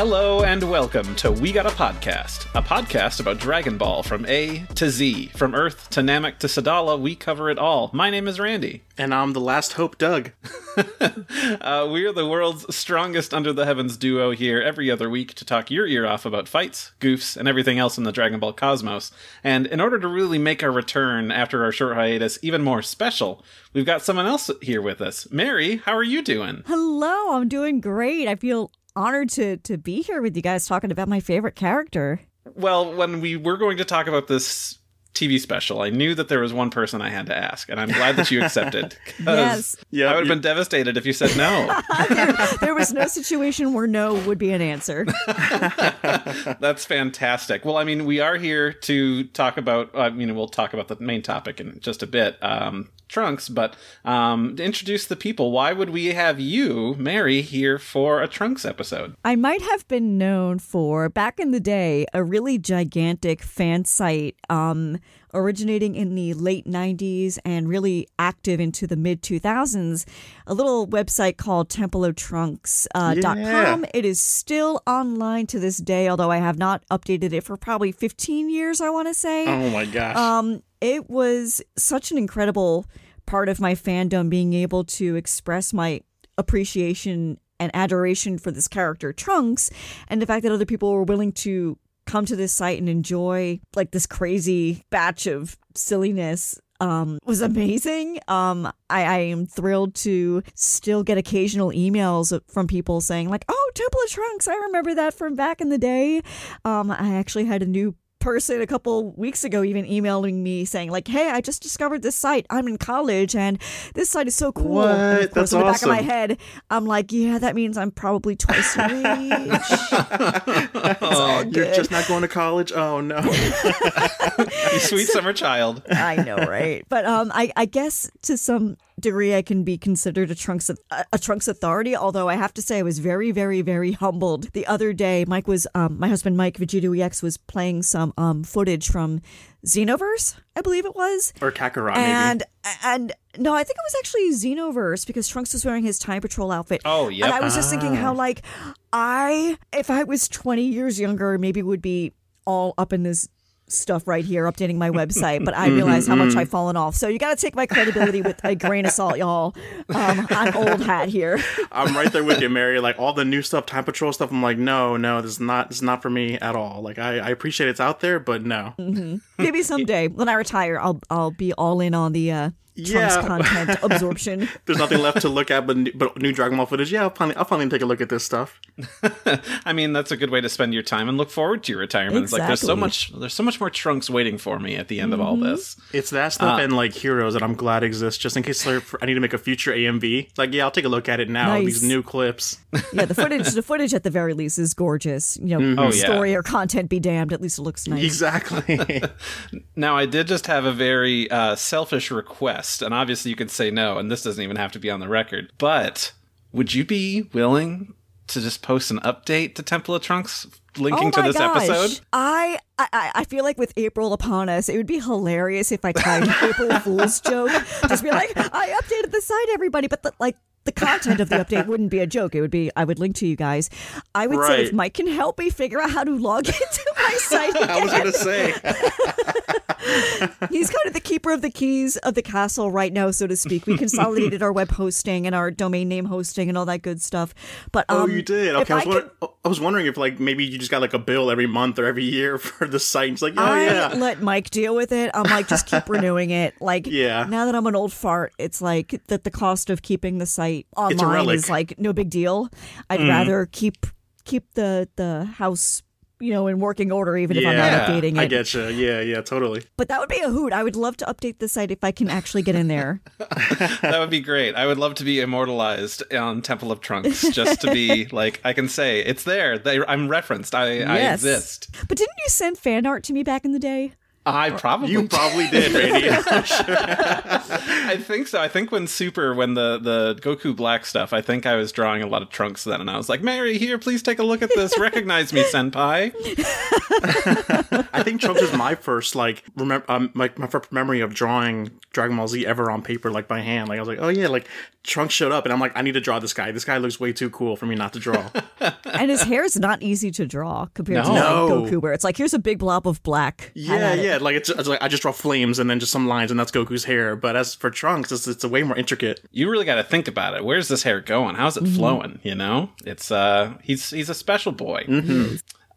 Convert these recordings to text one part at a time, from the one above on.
Hello and welcome to We Got a Podcast, a podcast about Dragon Ball from A to Z. From Earth to Namek to Sadala, we cover it all. My name is Randy. And I'm the last hope, Doug. uh, we're the world's strongest under the heavens duo here every other week to talk your ear off about fights, goofs, and everything else in the Dragon Ball cosmos. And in order to really make our return after our short hiatus even more special, we've got someone else here with us. Mary, how are you doing? Hello, I'm doing great. I feel honored to to be here with you guys talking about my favorite character. Well, when we were going to talk about this TV special, I knew that there was one person I had to ask, and I'm glad that you accepted. yes. Yeah, I would have been devastated if you said no. there, there, was no situation where no would be an answer. That's fantastic. Well, I mean, we are here to talk about. I mean, we'll talk about the main topic in just a bit. Um, Trunks, but um, to introduce the people, why would we have you, Mary, here for a Trunks episode? I might have been known for, back in the day, a really gigantic fan site um, originating in the late 90s and really active into the mid 2000s, a little website called templeoftrunks.com. Uh, yeah. It is still online to this day, although I have not updated it for probably 15 years, I want to say. Oh my gosh. Um, it was such an incredible part of my fandom being able to express my appreciation and adoration for this character Trunks and the fact that other people were willing to come to this site and enjoy like this crazy batch of silliness um, was amazing. Um, I, I, am thrilled to still get occasional emails from people saying like, "Oh, Temple of Trunks, I remember that from back in the day." Um, I actually had a new person a couple weeks ago even emailing me saying like, "Hey, I just discovered this site. I'm in college, and this site is so cool." What? And of course, That's in the awesome. back of my head, I'm like, "Yeah, that means I'm probably twice your age." oh, you're just not going to college. Oh no, you sweet summer child. I know, right? But um, I I guess to some degree I can be considered a Trunks a, a Trunks authority. Although I have to say I was very, very, very humbled the other day. Mike was um, my husband Mike Vegito EX was playing some um footage from Xenoverse, I believe it was, or Kakarot, and maybe. and no, I think it was actually Xenoverse because Trunks was wearing his Time Patrol outfit. Oh yeah, and I was just thinking how like I, if I was twenty years younger, maybe would be all up in this stuff right here, updating my website, but I realize how much I've fallen off. So you got to take my credibility with a grain of salt, y'all. Um, I'm old hat here. I'm right there with you, Mary. Like all the new stuff, Time Patrol stuff. I'm like, no, no, this is not, this is not for me at all. Like I, I appreciate it's out there, but no. Mm-hmm. Maybe someday when I retire, I'll, I'll be all in on the. Uh, Trunks yeah. content absorption. There's nothing left to look at but new, but new Dragon Ball footage. Yeah, I'll finally, I'll finally take a look at this stuff. I mean, that's a good way to spend your time and look forward to your retirement. Exactly. It's like there's so much, there's so much more Trunks waiting for me at the end mm-hmm. of all Mm-hmm. this. It's that stuff uh, and like Heroes that I'm glad exist, just in case I need to make a future AMV. It's like, yeah, I'll take a look at it now. Nice. These new clips. yeah, the footage, the footage at the very least is gorgeous. You know, mm-hmm. oh, story yeah. or content be damned. At least it looks nice. Exactly. now, I did just have a very uh, selfish request, and obviously you can say no, and this doesn't even have to be on the record. But would you be willing to just post an update to Temple of Trunks linking oh to this gosh. episode? I, I I feel like with April upon us, it would be hilarious if I tried April Fool's joke. Just be like, I updated the site, everybody, but the, like the content of the update wouldn't be a joke. It would be I would link to you guys. I would right. say if Mike can help me figure out how to log into my site. Again. I was gonna say. He's kind of the keeper of the keys of the castle right now, so to speak. We consolidated our web hosting and our domain name hosting and all that good stuff. But um, oh, you did. Okay, I was, I, wondering, could, I was, wondering, if like maybe you just got like a bill every month or every year for the site. It's like, oh I yeah. let Mike deal with it. I'm like, just keep renewing it. Like, yeah. Now that I'm an old fart, it's like that the cost of keeping the site online is like no big deal. I'd mm. rather keep keep the the house you know, in working order, even yeah, if I'm not updating it. I get you. Yeah, yeah, totally. But that would be a hoot. I would love to update the site if I can actually get in there. that would be great. I would love to be immortalized on Temple of Trunks, just to be like I can say it's there. They, I'm referenced. I, yes. I exist. But didn't you send fan art to me back in the day? I probably you probably did, Randy. I think so. I think when Super, when the the Goku Black stuff, I think I was drawing a lot of Trunks then, and I was like, "Mary, here, please take a look at this. Recognize me, Senpai." I I think Trunks is my first like remember um, like my first memory of drawing Dragon Ball Z ever on paper like by hand. Like I was like, oh yeah, like Trunks showed up, and I'm like, I need to draw this guy. This guy looks way too cool for me not to draw. and his hair is not easy to draw compared to No. like Goku, where it's like here's a big blob of black. Have yeah, at it. Yeah. Like it's, it's like I just draw flames and then just some lines, and that's Goku's hair. But as for Trunks, it's it's a way more intricate. You really got to think about it. Where's this hair going? How's it flowing? You know, it's uh, he's he's a special boy.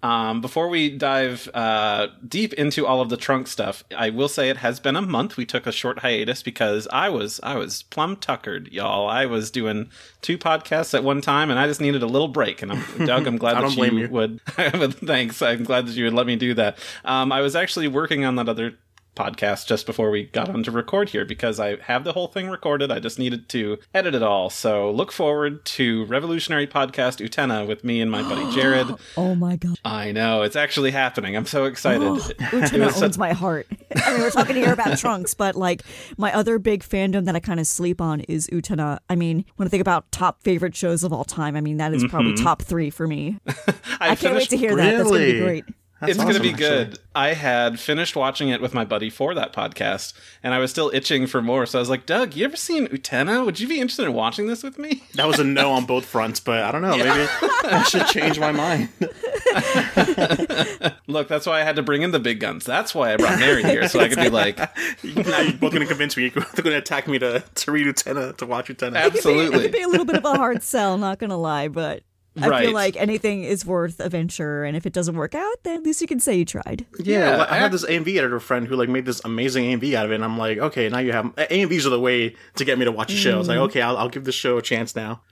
Um, before we dive uh, deep into all of the trunk stuff, I will say it has been a month. We took a short hiatus because I was I was plumb tuckered, y'all. I was doing two podcasts at one time, and I just needed a little break. And I'm, Doug, I'm glad that you you. would. thanks, I'm glad that you would let me do that. Um, I was actually working on that other podcast just before we got on to record here because I have the whole thing recorded. I just needed to edit it all. So look forward to Revolutionary Podcast Utena with me and my buddy Jared. Oh my god. I know it's actually happening. I'm so excited. Utena was owns my heart. I mean, we're talking here about Trunks, but like my other big fandom that I kind of sleep on is Utena. I mean, when I think about top favorite shows of all time, I mean that is probably mm-hmm. top three for me. I, can't wait to hear that. That's gonna be great. That's it's going to awesome, be good. I had finished watching it with my buddy for that podcast, and I was still itching for more. So I was like, Doug, you ever seen Utena? Would you be interested in watching this with me? That was a no on both fronts, but I don't know. Maybe I should change my mind. Look, that's why I had to bring in the big guns. That's why I brought Mary here, so I could be like, now you're both going to convince me. You're going to attack me to to read Utena to watch Utena. Absolutely. It absolutely. could be a little bit of a hard sell, not gonna lie, but I Right. feel like anything is worth a venture, and if it doesn't work out, then at least you can say you tried. Yeah, Yeah, I I- had this AMV editor friend who like made this amazing AMV out of it, and I'm like, okay, now you have AMVs are the way to get me to watch a show. It's like, okay, I'll, I'll give this show a chance now.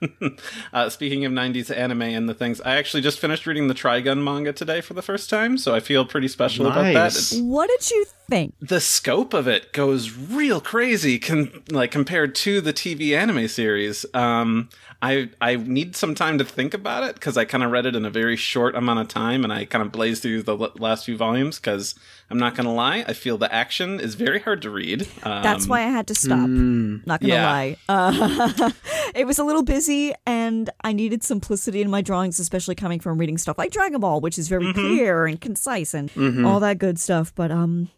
Uh, speaking of 90s anime and the things, I actually just finished reading the Trigun manga today for the first time, so I feel pretty special about that. It's- What did you think? the scope of it goes real crazy con- like compared to the TV anime series. Um, I I need some time to think about it because I kind of read it in a very short amount of time and I kind of blazed through the l- last few volumes because I'm not gonna lie, I feel the action is very hard to read. Um, That's why I had to stop. Not gonna yeah. lie, uh, it was a little busy, and I needed simplicity in my drawings, especially coming from reading stuff like Dragon Ball, which is very clear and concise and all that good stuff. But um,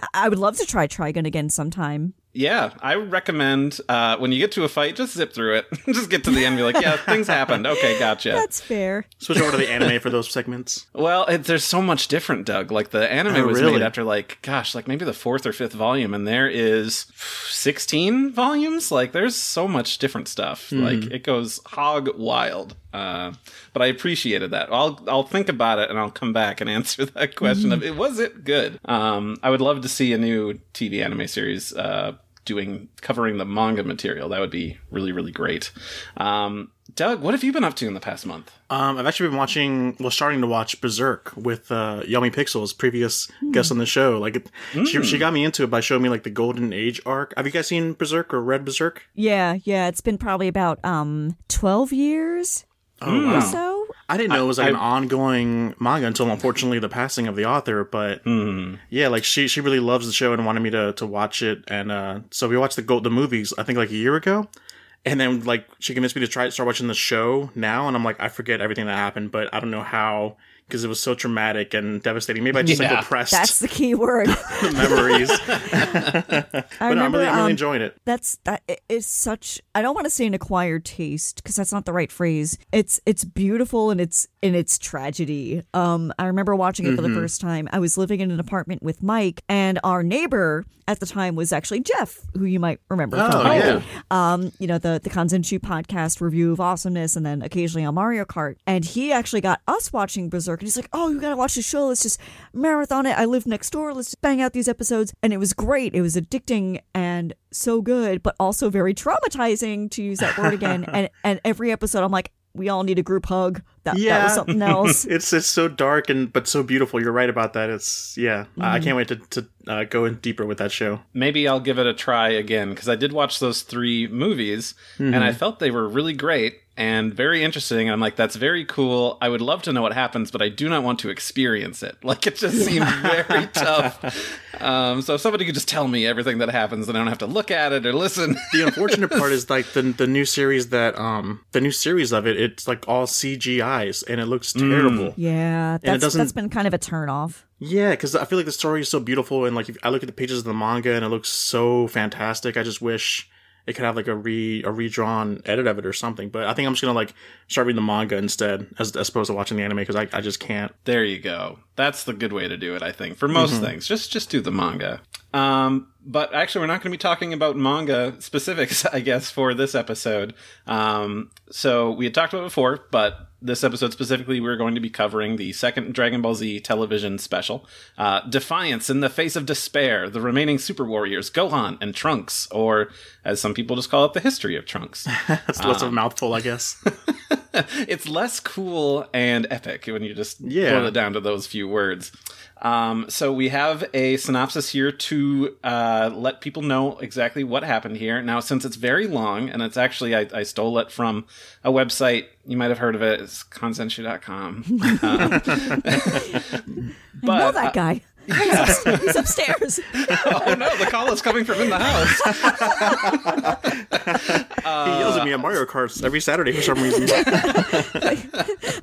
I- I would love to try Trigun again sometime. Yeah, I would recommend uh, when you get to a fight, just zip through it. just get to the end. and Be like, yeah, things happened. Okay, gotcha. That's fair. Switch over to the anime for those segments. Well, it, there's so much different, Doug. Like the anime Oh, was really? made after like, gosh, like maybe the fourth or fifth volume, and there is 16 volumes. Like there's so much different stuff. Hmm. Like it goes hog wild. Uh, but I appreciated that. I'll I'll think about it and I'll come back and answer that question of it was it good. Um, I would love to see a new TV anime series. Uh, doing covering the manga material that would be really really great um doug what have you been up to in the past month Um, I've actually been watching, well, starting to watch Berserk with uh, Yummy Pixels, previous guest on the show. Like, it, she she got me into it by showing me like the Golden Age arc. Have you guys seen Berserk or read Berserk? Yeah, yeah. It's been probably about um twelve years Oh or wow! so. I didn't know it was like I- an ongoing manga until unfortunately the passing of the author. But yeah, like she she really loves the show and wanted me to to watch it. And uh, so we watched the Gold the movies I think like a year ago. And then like she convinced me to try start watching the show now, and I'm like I forget everything that happened, but I don't know how because it was so traumatic and devastating. Maybe I just Yeah. like repressed That's the key word. memories. I but no, I'm remember. really, I'm really um, enjoying it. that's that i- such i don't want to say an acquired taste because that's not the right phrase it's it's beautiful and it's in its tragedy um i remember watching it for the Mm-hmm. first time i was living in an apartment with mike and our neighbor at the time was actually jeff who you might remember Oh, from yeah. um you know the the Kanzenshuu podcast review of awesomeness and then occasionally on mario kart and he actually got us watching berserk and he's like oh you gotta watch the show let's just marathon it i live next door let's just bang out these episodes and it was great it was addicting and so good but also very traumatizing to use that word again and and every episode i'm like we all need a group hug that, that was something else it's it's so dark and but so beautiful. You're right about that. It's yeah. I- Mm-hmm. I can't wait to to uh, go in deeper with that show. maybe I'll give it a try again because I did watch those three movies and Mm-hmm. I felt they were really great and very interesting. I'm like, that's very cool. I would love to know what happens, but I do not want to experience it. Like, it just seemed very tough. Um, so if somebody could just tell me everything that happens, then I don't have to look at it or listen. The unfortunate part is like the the new series that um the new series of it. It's like all CGI's and it looks Mm. terrible. yeah that's doesn't- that's been kind of a turn off Yeah, because I feel like the story is so beautiful, and like if I look at the pages of the manga, and it looks so fantastic. I just wish it could have like a re a redrawn edit of it or something. But I think I'm just gonna like start reading the manga instead, as, as opposed to watching the anime, because I, I just can't. There you go. That's the good way to do it, I think. For most things, just just do the manga. Um, but actually, we're not going to be talking about manga specifics, I guess, for this episode. Um, so we had talked about it before, but this episode specifically, we're going to be covering the second Dragon Ball Z television special, uh, Defiance in the Face of Despair, the remaining Super Warriors, Gohan and Trunks, or as some people just call it, the history of Trunks. That's less of a mouthful, I guess. it's less cool and epic when you just Yeah. boil it down to those few words. Um, so we have a synopsis here to uh, let people know exactly what happened here. Now, since it's very long, and it's actually I, I stole it from a website you might have heard of it. It's kanzenshuu.com. Uh, I know but, that uh, guy. He's, upstairs. He's upstairs. oh no, the call is coming from in the house. he yells at me at Mario Kart every Saturday for some reason.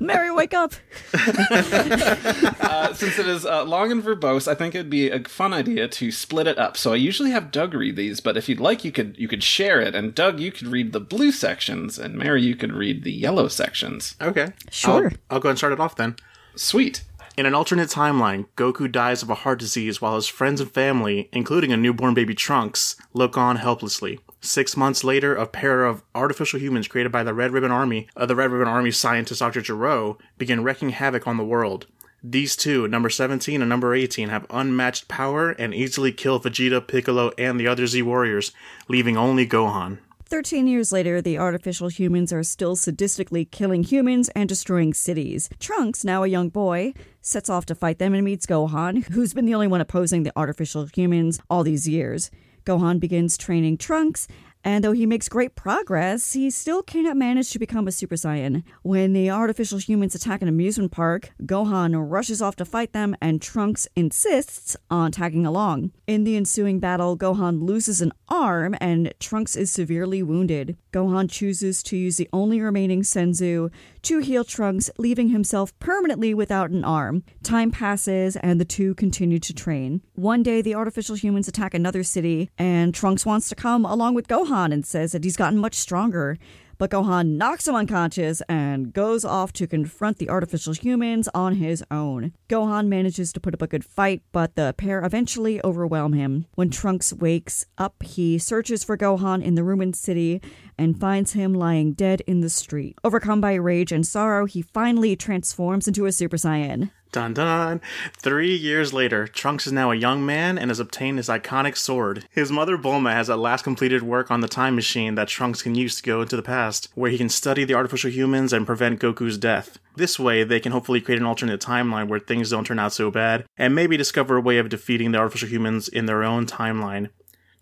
Mary, wake up. Uh, since it is uh, long and verbose, I think it'd be a fun idea to split it up. So I usually have Doug read these, but if you'd like, you could you could share it, and Doug, you could read the blue sections, and Mary, you could read the yellow sections. okay, Sure. I'll, I'll go and start it off then. Sweet. In an alternate timeline, Goku dies of a heart disease while his friends and family, including a newborn baby Trunks, look on helplessly. Six months later, a pair of artificial humans created by the Red Ribbon Army, uh, the Red Ribbon Army scientist Dr. Gero, begin wreaking havoc on the world. These two, number 17 and number 18, have unmatched power and easily kill Vegeta, Piccolo, and the other Z Warriors, leaving only Gohan. Thirteen years later, the artificial humans are still sadistically killing humans and destroying cities. Trunks, now a young boy, sets off to fight them and meets Gohan, who's been the only one opposing the artificial humans all these years. Gohan begins training Trunks, and though he makes great progress, he still cannot manage to become a Super Saiyan. When the artificial humans attack an amusement park, Gohan rushes off to fight them, and Trunks insists on tagging along. In the ensuing battle, Gohan loses an arm, and Trunks is severely wounded. Gohan chooses to use the only remaining Senzu to heal Trunks, leaving himself permanently without an arm. Time passes, and the two continue to train. One day, the artificial humans attack another city, and Trunks wants to come along with Gohan and says that he's gotten much stronger. But Gohan knocks him unconscious and goes off to confront the artificial humans on his own. Gohan manages to put up a good fight, but the pair eventually overwhelm him. When Trunks wakes up, he searches for Gohan in the ruined city and finds him lying dead in the street. Overcome by rage and sorrow, he finally transforms into a Super Saiyan. Dun dun. Three years later, Trunks is now a young man and has obtained his iconic sword. His mother Bulma has at last completed work on the time machine that Trunks can use to go into the past, where he can study the artificial humans and prevent Goku's death. This way, they can hopefully create an alternate timeline where things don't turn out so bad, and maybe discover a way of defeating the artificial humans in their own timeline.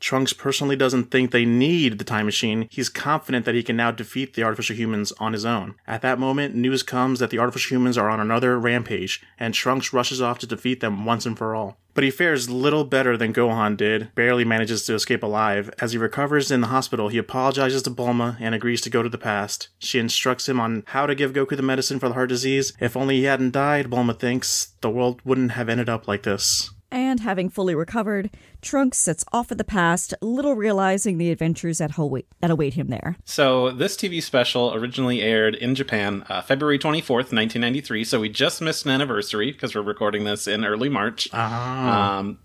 Trunks personally doesn't think they need the time machine. He's confident that he can now defeat the artificial humans on his own. At that moment, news comes that the artificial humans are on another rampage, and Trunks rushes off to defeat them once and for all. But he fares little better than Gohan did, barely manages to escape alive. As he recovers in the hospital, he apologizes to Bulma and agrees to go to the past. She instructs him on how to give Goku the medicine for the heart disease. If only he hadn't died, Bulma thinks, the world wouldn't have ended up like this. And having fully recovered, Trunks sets off at the past, little realizing the adventures that, await, that await him there. So this TV special originally aired in Japan uh, February 24th, 1993. So we just missed an anniversary because we're recording this in early March. Ah. Um,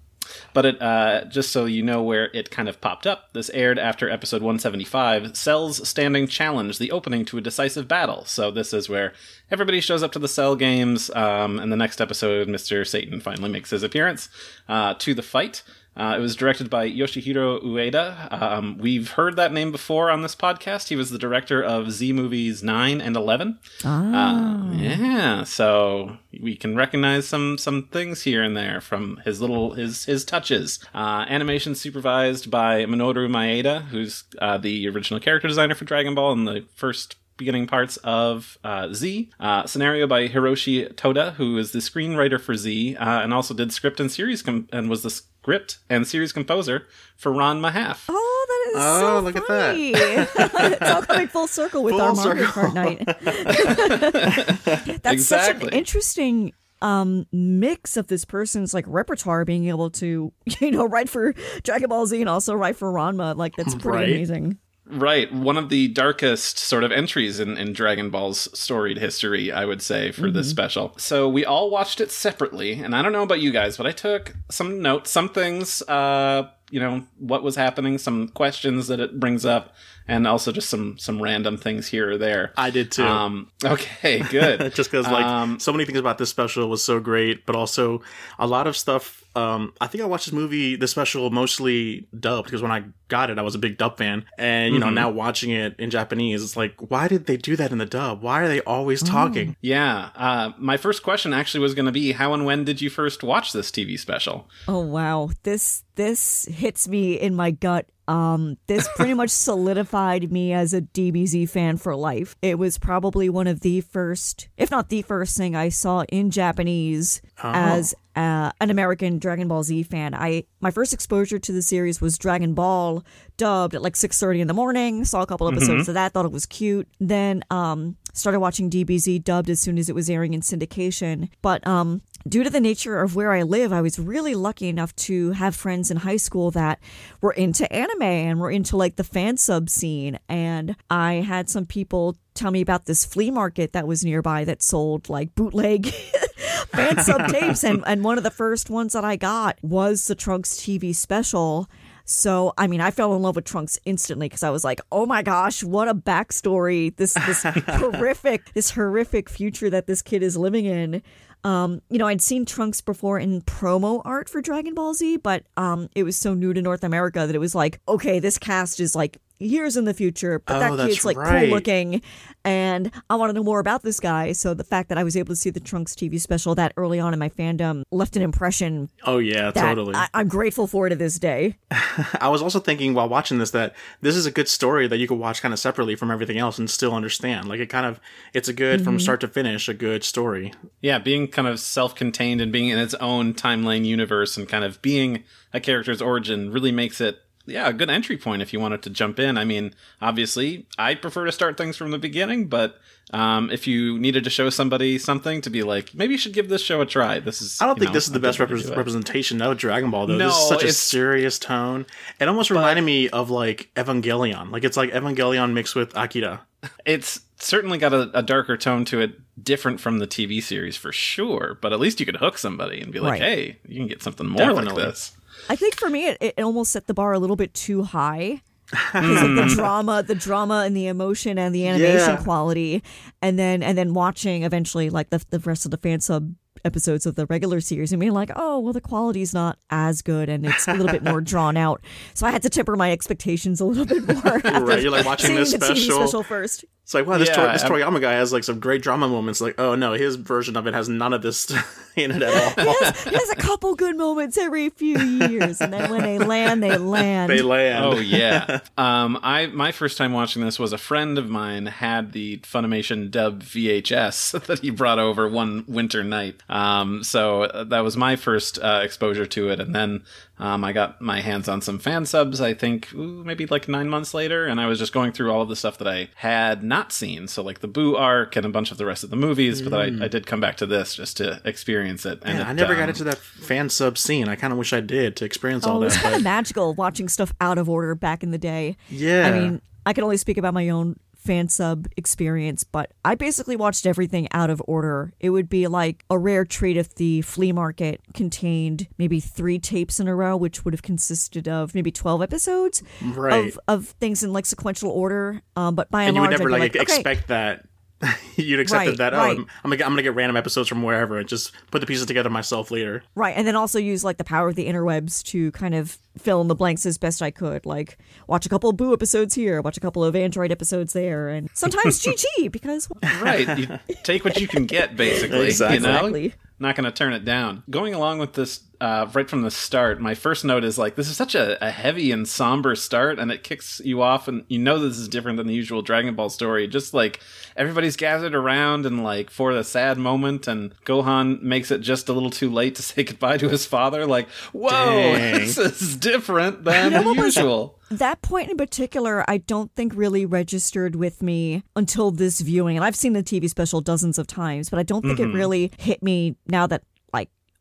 but it, uh, just so you know where it kind of popped up, this aired after episode 175, Cell's Standing Challenge, the opening to a decisive battle. So this is where everybody shows up to the Cell games, um, and the next episode, Mr. Satan finally makes his appearance uh, to the fight. Uh, it was directed by Yoshihiro Ueda. Um, we've heard that name before on this podcast. He was the director of Z movies 9 and 11. Ah. Uh, yeah, so we can recognize some some things here and there from his little his his touches. Uh, animation supervised by Minoru Maeda, who's uh, the original character designer for Dragon Ball and the first beginning parts of uh, Z. Uh, scenario by Hiroshi Toda, who is the screenwriter for Z, uh, and also did script and series com- and was the script and series composer for Ranma ½. Oh, that is Oh, so look at that. funny. it's all coming full circle with Full our Mario circle. Kart night. That's such an interesting um mix of this person's like repertoire being able to you know write for Dragon Ball Z and also write for Ranma like that's pretty Right. amazing. Right, one of the darkest sort of entries in, in Dragon Ball's storied history, I would say, for this special. So we all watched it separately, and I don't know about you guys, but I took some notes, some things, uh, you know, what was happening, some questions that it brings up, and also just some some random things here or there. I did too. Um, okay, good. just because like Um, so many things about this special was so great but also a lot of stuff um i think i watched this movie this special mostly dubbed because when i got it i was a big dub fan and you know now watching it in japanese it's like why did they do that in the dub why are they always talking yeah, uh, my first question actually was going to be how and when did you first watch this TV special? Oh wow. This this hits me in my gut. Um this pretty much solidified me as a DBZ fan for life. It was probably one of the first, if not the first thing I saw in Japanese as uh, an American Dragon Ball Z fan. I my first exposure to the series was Dragon Ball dubbed at like 6:30 in the morning. Saw a couple episodes of that, thought it was cute. Then um started watching DBZ dubbed as soon as it was airing in syndication. But um due to the nature of where I live, I was really lucky enough to have friends in high school that were into anime and were into like the fan sub scene. And I had some people tell me about this flea market that was nearby that sold like bootleg fan sub tapes. And, and one of the first ones that I got was the Trunks TV special. So, I mean, I fell in love with Trunks instantly because I was like, "Oh my gosh, what a backstory! This this horrific, this horrific future that this kid is living in." Um, you know, I'd seen Trunks before in promo art for Dragon Ball Z, but um, it was so new to North America that it was like, okay, this cast is like years in the future, but Oh, that kid's like right. cool looking, and I want to know more about this guy. So the fact that I was able to see the Trunks TV special that early on in my fandom left an impression oh yeah totally I- I'm grateful for it to this day. I was also thinking while watching this that this is a good story that you could watch kind of separately from everything else and still understand. Like it kind of it's a good from mm-hmm. start to finish a good story. Yeah, being kind of self-contained and being in its own timeline universe and kind of being a character's origin really makes it yeah, a good entry point if you wanted to jump in. I mean, obviously, I prefer to start things from the beginning, but um, if you needed to show somebody something to be like, maybe you should give this show a try. This is I don't think know, this is the best good way to repres do it. representation of Dragon Ball though. this is such a serious tone. It almost reminded me of like Evangelion. Like it's like Evangelion mixed with Akira. It's certainly got a, a darker tone to it, different from the TV series for sure. But at least you could hook somebody and be like, Right. "Hey, you can get something more like Definitely. this." I think for me, it, it almost set the bar a little bit too high. because of the hmm. drama, the drama and the emotion and the animation Yeah. quality, and then and then watching eventually like the the rest of the fan sub episodes of the regular series and being like, oh well, the quality's not as good and it's a little bit more drawn out. So I had to temper my expectations a little bit more. Right, you're like watching this special. special first. It's like wow, this, Yeah, Tor- this Toriyama guy has like some great drama moments. Like oh no, his version of it has none of this in it at all. He has, he has a couple good moments every few years, and then when they land, they land. they land. Oh yeah. um, I my first time watching this was a friend of mine had the Funimation dub VHS that he brought over one winter night. Um, so uh, that was my first uh, exposure to it, and then um, I got my hands on some fan subs. I think ooh, maybe like nine months later, and I was just going through all of the stuff that I had not seen. So like the Boo arc and a bunch of the rest of the movies, but I, I did come back to this just to experience it. And Mm. Man, it, I never got um, into that fan sub scene. I kind of wish I did to experience Oh, all it was kind of magical watching stuff out of order back in the day. yeah, I mean, I can only speak about my own fan sub experience, but I basically watched everything out of order. It would be like a rare treat if the flea market contained maybe three tapes in a row, which would have consisted of maybe 12 episodes right. of, of things in like sequential order. Um, but by and, and you would large, never I'd like, like, okay, expect that. You'd accepted Right, that. Oh, right. I'm, I'm gonna get, I'm gonna get random episodes from wherever and just put the pieces together myself later. Right, and then also use like the power of the interwebs to kind of fill in the blanks as best I could. Like watch a couple of Boo episodes here, watch a couple of Android episodes there, and sometimes GG because right. You take what you can get, basically. Exactly. You know? Exactly. Not going to turn it down. Going along with this uh, right from the start, my first note is like, this is such a, a heavy and somber start, and it kicks you off, and you know this is different than the usual Dragon Ball story. Just like everybody's gathered around and like for the sad moment, and Gohan makes it just a little too late to say goodbye to his father. Like, whoa, Dang. this is different than You know the usual. that point in particular, I don't think really registered with me until this viewing. And I've seen the TV special dozens of times, but I don't think Mm-hmm. it really hit me now that like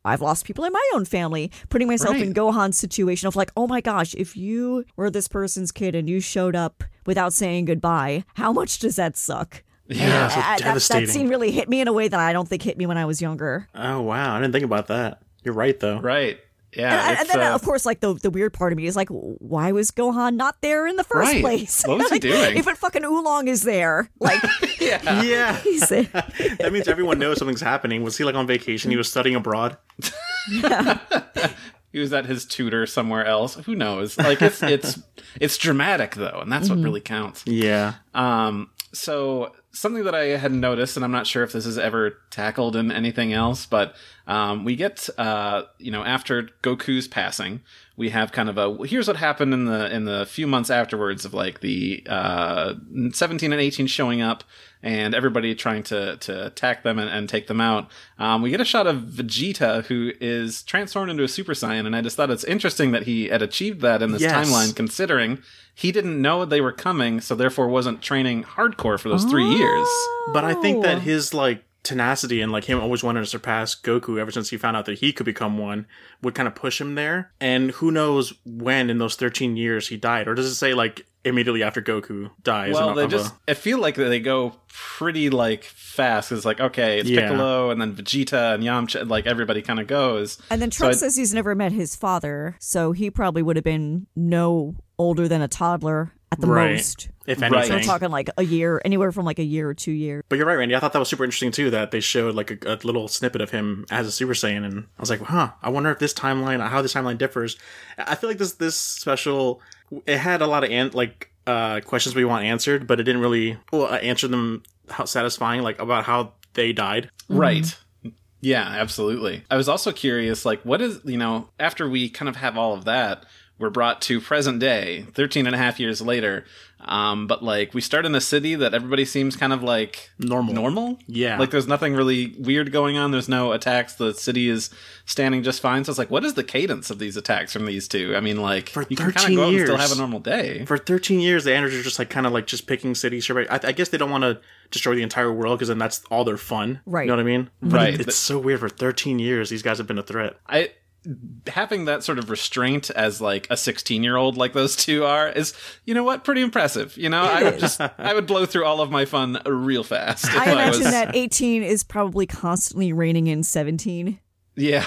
I've lost people in my own family, putting myself in Gohan's situation of like, oh my gosh, if you were this person's kid and you showed up without saying goodbye, how much does that suck? Yeah, so Uh, that, that scene really hit me in a way that I don't think hit me when I was younger. oh wow, I didn't think about that. You're right though. Right. Yeah. And, and then, uh, of course, like the the weird part of me is like, why was Gohan not there in the first Right. place? What was he doing? If it fucking Oolong is there, like yeah. Yeah, that means everyone knows something's happening. Was he like on vacation? He was studying abroad. Yeah. He was at his tutor somewhere else. Who knows? Like it's it's it's dramatic though, and that's what really counts. Yeah, Um, so something that I had noticed, and I'm not sure if this is ever tackled in anything else, but um, we get uh, you know after Goku's passing, we have kind of a here's what happened in the in the few months afterwards of like the uh, 17 and 18 showing up and everybody trying to to attack them and, and take them out. Um, we get a shot of Vegeta who is transformed into a Super Saiyan, and I just thought it's interesting that he had achieved that in this Yes. timeline, considering he didn't know they were coming, so therefore wasn't training hardcore for those three years. but I think Oh. that his like tenacity and like him always wanting to surpass Goku ever since he found out that he could become one would kind of push him there. And who knows when in those 13 years he died, or does it say like immediately after Goku dies? Well, they just I feel like they go pretty like fast. It's like okay, it's Yeah. Piccolo and then Vegeta and Yamcha, like everybody kind of goes. And then So Trunks I- says he's never met his father, so he probably would have been no older than a toddler at the Right. most. if Right. anything. So we're talking like a year, anywhere from like a year or two years. But you're right, Randy. I thought that was super interesting too. That they showed like a, a little snippet of him as a Super Saiyan, and I was like, "Huh, I wonder if this timeline, how this timeline differs." I feel like this this special it had a lot of an, like uh, questions we want answered, but it didn't really well uh, answer them how satisfying, like about how they died. Right. Yeah, absolutely. I was also curious, like, what is, you know, after we kind of have all of that, we're brought to present day, 13 and a half years later. Um, but like, we start in a city that everybody seems kind of like Normal. normal. Yeah. Like, there's nothing really weird going on. There's no attacks. The city is standing just fine. So it's like, what is the cadence of these attacks from these two? I mean, like, For you can kind of 13 go out and still years. have a normal day. For 13 years, the Androids are just like kind of like just picking cities. survey- I, I guess they don't want to destroy the entire world because then that's all their fun. Right. You know what I mean? But Right. it- it's so weird. For 13 years, these guys have been a threat. I having that sort of restraint as like a 16 year old like those two are is you know what? Pretty impressive you know? I would just i would blow through all of my fun real fast I imagine was- that 18 is probably constantly reining in 17. yeah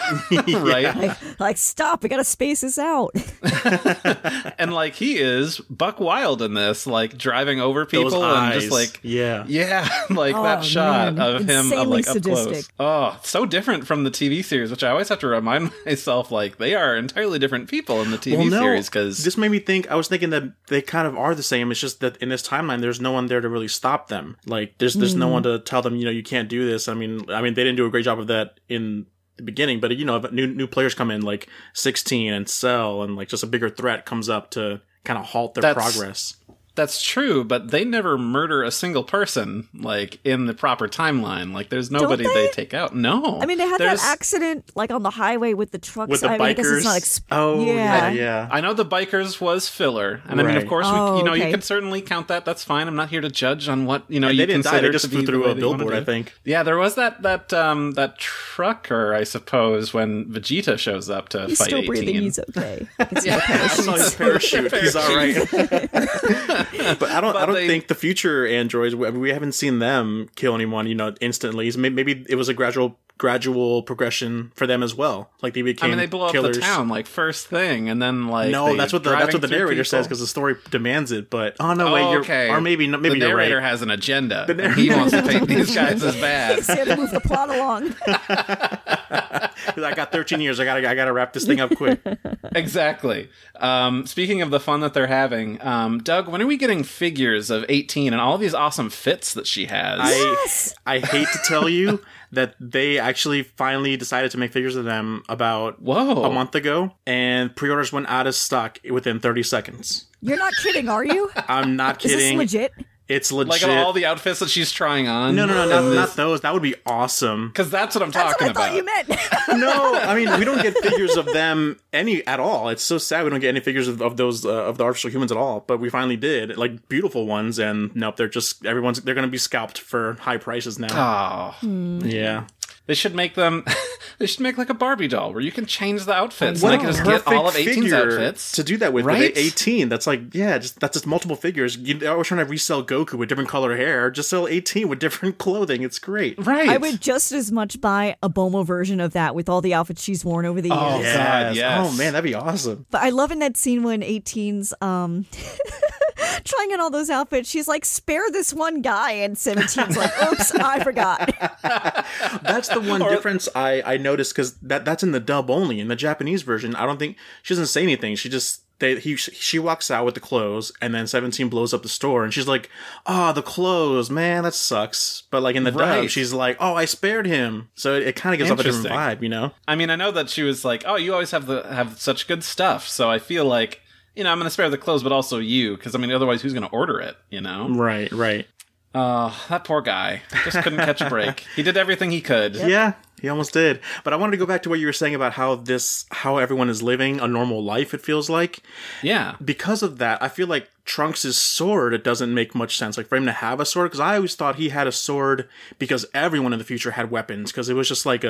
right Like, like, stop, we gotta space this out. and like he is buck wild in this like driving over people Those and eyes. just like yeah. yeah, like Oh, that shot man. of him of Insanely like up close. Oh, so different from the TV series, which I always have to remind myself like they are entirely different people in the TV Well, no, series because this made me think. I was thinking that they kind of are the same. It's just that in this timeline, there's no one there to really stop them. Like there's there's no hmm. one to tell them, you know, you can't do this. I mean, I mean, they didn't do a great job of that in the beginning, but you know, if new new players come in like 16 and Cell, and like just a bigger threat comes up to kind of halt their That's- progress. That's true, but they never murder a single person like in the proper timeline. Like there's nobody they? they? take out. No, I mean, they had There's- that accident like on the highway with the trucks. With the I mean, I guess it's bikers. not exp- oh yeah, yeah. yeah. I know the bikers was filler, and I mean, of course, Oh, we, you know, okay. you can certainly count that. That's fine. I'm not here to judge on what you know. And you they didn't die. They just to flew be through a that you wanna billboard, I think. Yeah, there was that that um that trucker, I suppose, when Vegeta shows up to He's fight still 18. breathing. He's okay. He can I saw his parachute. He's all right. but I don't. I don't they- think the future androids. We we haven't seen them kill anyone. You know, instantly. May- Maybe it was a gradual, gradual progression for them as well. Like they became. I mean, they blow killers. up the town like first thing, and then like No, that's what the that's what the through narrator says because the story demands it. But oh no, Oh, wait, you're okay. or maybe maybe the narrator right. has an agenda. and narrator- he wants to paint these guys as bad. He's here to move the plot along. I got 13 years. I gotta I gotta wrap this thing up quick. Exactly. Um, speaking of the fun that they're having, um, Doug, when are we getting figures of 18 and all these awesome fits that she has? I Yes! I hate to tell you that they actually finally decided to make figures of them about Whoa. a month ago, and pre-orders went out of stock within 30 seconds. You're not kidding, are you? I'm not kidding. Is this kidding. legit? It's legit. Like all the outfits that she's trying on. no, no, no, no, not those. That would be awesome. Because that's what I'm That's what talking I thought about. you meant. no, I mean we don't get figures of them any at all. It's so sad we don't get any figures of, of those uh, of the artificial humans at all. But we finally did, like beautiful ones, and nope, they're just everyone's they're going to be scalped for high prices now. Oh, Yeah, they should make them. they should make like a Barbie doll where you can change the outfits. What and a they can just get all of perfect 18's figure outfits. to do that with. Right? With eighteen, that's like yeah, just that's just multiple figures. You, they're always trying to resell Goku with different color hair. Just sell eighteen with different clothing. It's great. right. I would just as much buy a Bulma version of that with all the outfits she's worn over the years. Oh, God, yes. Oh man, that'd be awesome. But I love in that scene when 18's um trying on all those outfits, she's like, spare this one guy, and 17's like, oops, I forgot. That's the one difference I I noticed because that that's in the dub only. In the Japanese version, I don't think she doesn't say anything. She just they he she walks out with the clothes, and then Seventeen blows up the store, and she's like, "Oh, the clothes, man, that sucks." But like in the dub, she's like, "Oh, I spared him," so it, it kind of gives off a different vibe, you know? I mean, I know that she was like, "Oh, you always have the have such good stuff," so I feel like you know I'm going to spare the clothes, but also you, because I mean, otherwise, who's going to order it? You know? Right, right. Oh, that poor guy just couldn't catch a break. He did everything he could. Yeah, he almost did. But I wanted to go back to what you were saying about how this, how everyone is living a normal life. It feels like Yeah. because of that, I feel like Trunks' sword, it doesn't make much sense. Like for him to have a sword, because I always thought he had a sword because everyone in the future had weapons, because it was just like a,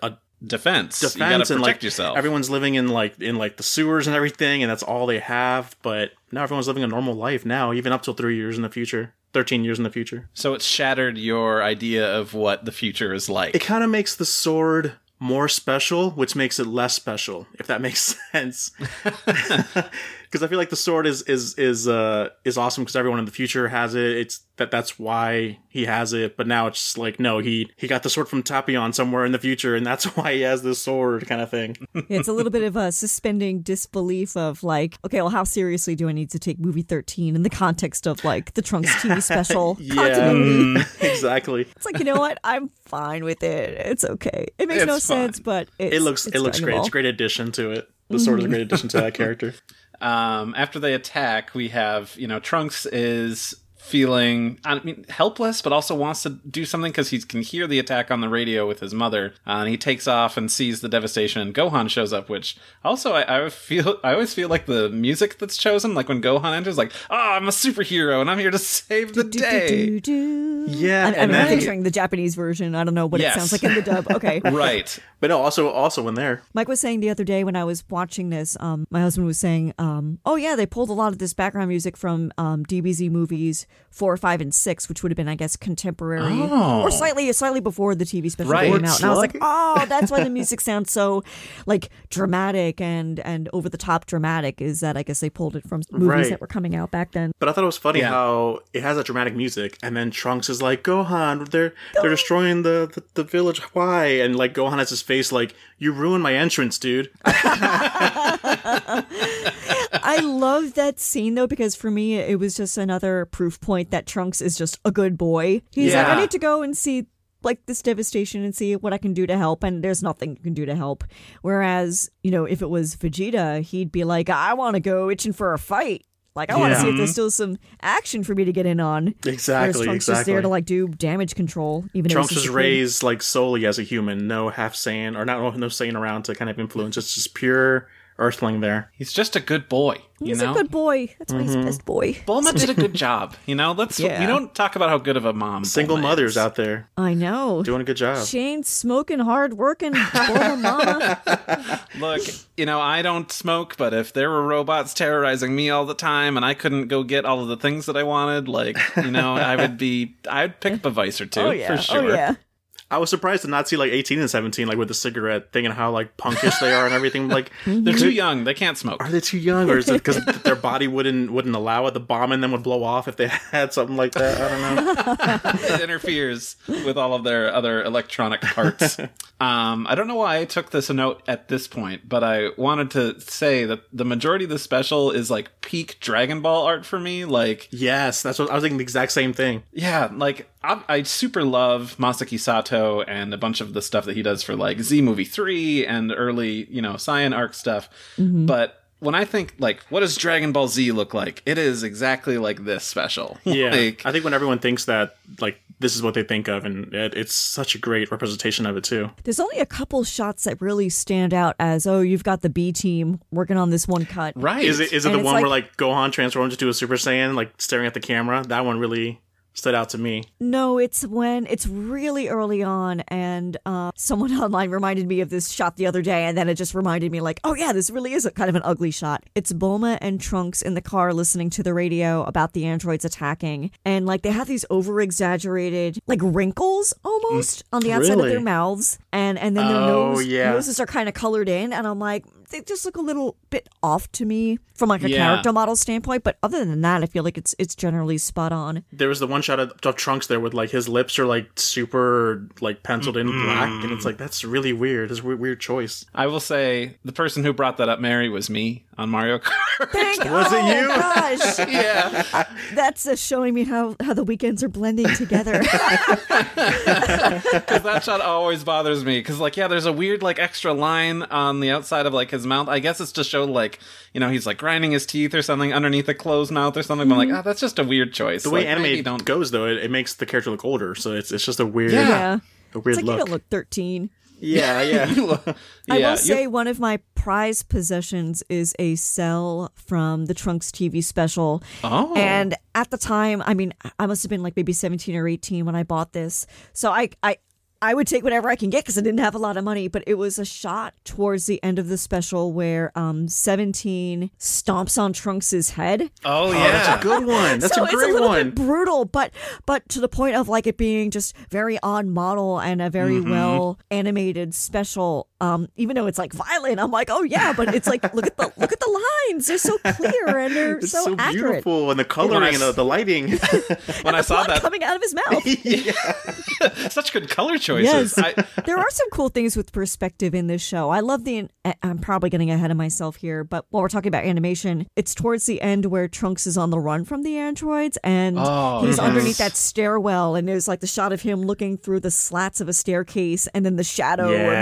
a, a, a Defense. defense you got to and protect like yourself. everyone's living in like in like the sewers and everything, and that's all they have. But now everyone's living a normal life now, even up till three years in the future, thirteen years in the future. so it shattered your idea of what the future is like. It kind of makes the sword more special, which makes it less special, if that makes sense. Because I feel like the sword is is is uh is awesome because everyone in the future has it. It's that that's why he has it. But now it's like no, he he got the sword from Tapion somewhere in the future, and that's why he has this sword kind of thing. It's a little bit of a suspending disbelief of like, okay, well, how seriously do I need to take movie 13 in the context of like the Trunks TV special continuity? Mm, exactly. It's like, you know what? I'm fine with it. It's okay. It makes no fine. sense, but it's, It looks it's it looks Dragon great. It's a great addition to it. The sword is a great addition to that character. Um, after they attack, we have you know Trunks is feeling I mean helpless, but also wants to do something because he can hear the attack on the radio with his mother, uh, and he takes off and sees the devastation. And Gohan shows up, which also I, I feel I always feel like the music that's chosen, like when Gohan enters, like oh I'm a superhero and I'm here to save the Do, do, day. do, do. Yeah, I'm, and I'm then- picturing the Japanese version. I don't know what Yes. it sounds like in the dub. Okay. Right. But no, also also when there. Mike was saying the other day when I was watching this, um, my husband was saying, um, "Oh yeah, they pulled a lot of this background music from um, DBZ movies four, five, and six, which would have been, I guess, contemporary or oh. slightly slightly before the TV special Right. came out." And I was like, "Oh, that's why the music sounds so like dramatic and and over the top dramatic." Is that I guess they pulled it from movies Right. that were coming out back then. But I thought it was funny Yeah. how it has that dramatic music, and then Trunks is like, "Gohan, they're they're destroying the, the the village. Why?" And like Gohan has his face like, "You ruined my entrance, dude." I love that scene though because for me it was just another proof point that Trunks is just a good boy. He's like, I need to go and see like this devastation and see what I can do to help, and there's nothing you can do to help. Whereas, you know, if it was Vegeta, he'd be like, I want to go itching for a fight. Like I want to Yeah. see if there's still some action for me to get in on. Whereas Exactly, Trunks is there to like do damage control. Even Trunks though he's was just a kid. raised like solely as a human, no half Saiyan or not no Saiyan around to kind of influence. It's just pure Earthling there. He's just a good boy. You He's know. a good boy. That's why Mm-hmm. he's the best boy. Bulma did a good job. You know, let's Yeah. we don't talk about how good of a mom. Single Bulma mothers is. out there I know. doing a good job. She ain't smoking, hard working, Bulma mama. Look, you know, I don't smoke, but if there were robots terrorizing me all the time and I couldn't go get all of the things that I wanted, like, you know, I would be, I'd pick up a vice or two Oh yeah. for sure. Oh yeah. I was surprised to not see like 18 and 17 like with the cigarette thing and how like punkish they are and everything. Like, They're too young. They can't smoke. are they too young or is it because their body wouldn't wouldn't allow it? The bomb in them would blow off if they had something like that. I don't know. it interferes with all of their other electronic parts. um, I don't know why I took this a note at this point, but I wanted to say that the majority of the special is like peak Dragon Ball art for me. Like, yes, that's what I was thinking. The exact same thing. yeah, like I, I super love Masaki Sato and a bunch of the stuff that he does for like Z Movie 3 and early, you know, Saiyan arc stuff. Mm-hmm. But when I think like, what does Dragon Ball Z look like? It is exactly like this special. Yeah, Like, I think when everyone thinks that, like this is what they think of, and it, it's such a great representation of it too. There's only a couple shots that really stand out as oh, you've got the B team working on this one cut. right. Is it is it And the one like- where like Gohan transforms into a Super Saiyan, like staring at the camera? That one really stood out to me. No, it's when it's really early on, and uh, someone online reminded me of this shot the other day, and then it just reminded me, like, oh yeah, this really is a kind of an ugly shot. It's Bulma and Trunks in the car listening to the radio about the androids attacking, and like they have these over exaggerated, like wrinkles almost on the outside of their mouths, and and then their Oh, nose, yeah. noses are kind of colored in, and I'm like. They just look a little bit off to me from like a Yeah. character model standpoint, but other than that, I feel like it's it's generally spot on. There was the one shot of, of Trunks there with like his lips are like super like penciled in black, and it's like that's really weird. It's a weird, weird choice. I will say the person who brought that up, Mary, was me on Mario Kart. Thank Was it oh, you? Gosh, yeah. That's uh, showing me how, how the weekends are blending together. Because that shot always bothers me. Because, like, yeah, there's a weird, like, extra line on the outside of, like, his mouth. I guess it's to show, like, you know, he's, like, grinding his teeth or something underneath a closed mouth or something. But I'm like, oh, that's just a weird choice. The way like, anime don't. goes though, it, it makes the character look older, so it's it's just a weird, Yeah. yeah. a weird It's like look. you don't look 13. Yeah, yeah. I Yeah, will you- say one of my prized possessions is a cell from the Trunks TV special. Oh. And at the time, I mean, I must have been like maybe 17 or 18 when I bought this. So I, I, I would take whatever I can get because I didn't have a lot of money, but it was a shot towards the end of the special where um 17 stomps on Trunks's head. oh, Oh, yeah. that's a good one. That's so a great it's a little one. bit brutal, but but to the point of like it being just very on model and a very Mm-hmm. well animated special. Um, even though it's like violent, I'm like, oh yeah, but it's like look at the look at the lines. They're so clear and they're It's so, so, accurate. beautiful, and the coloring and the, the lighting. when I saw Blood that, coming out of his mouth. such good color choices. Yes, I, there are some cool things with perspective in this show. I love the. I'm probably getting ahead of myself here, but while we're talking about animation, it's towards the end where Trunks is on the run from the androids, and Oh, he's yes. underneath that stairwell, and there's like the shot of him looking through the slats of a staircase, and then the shadow of Yeah.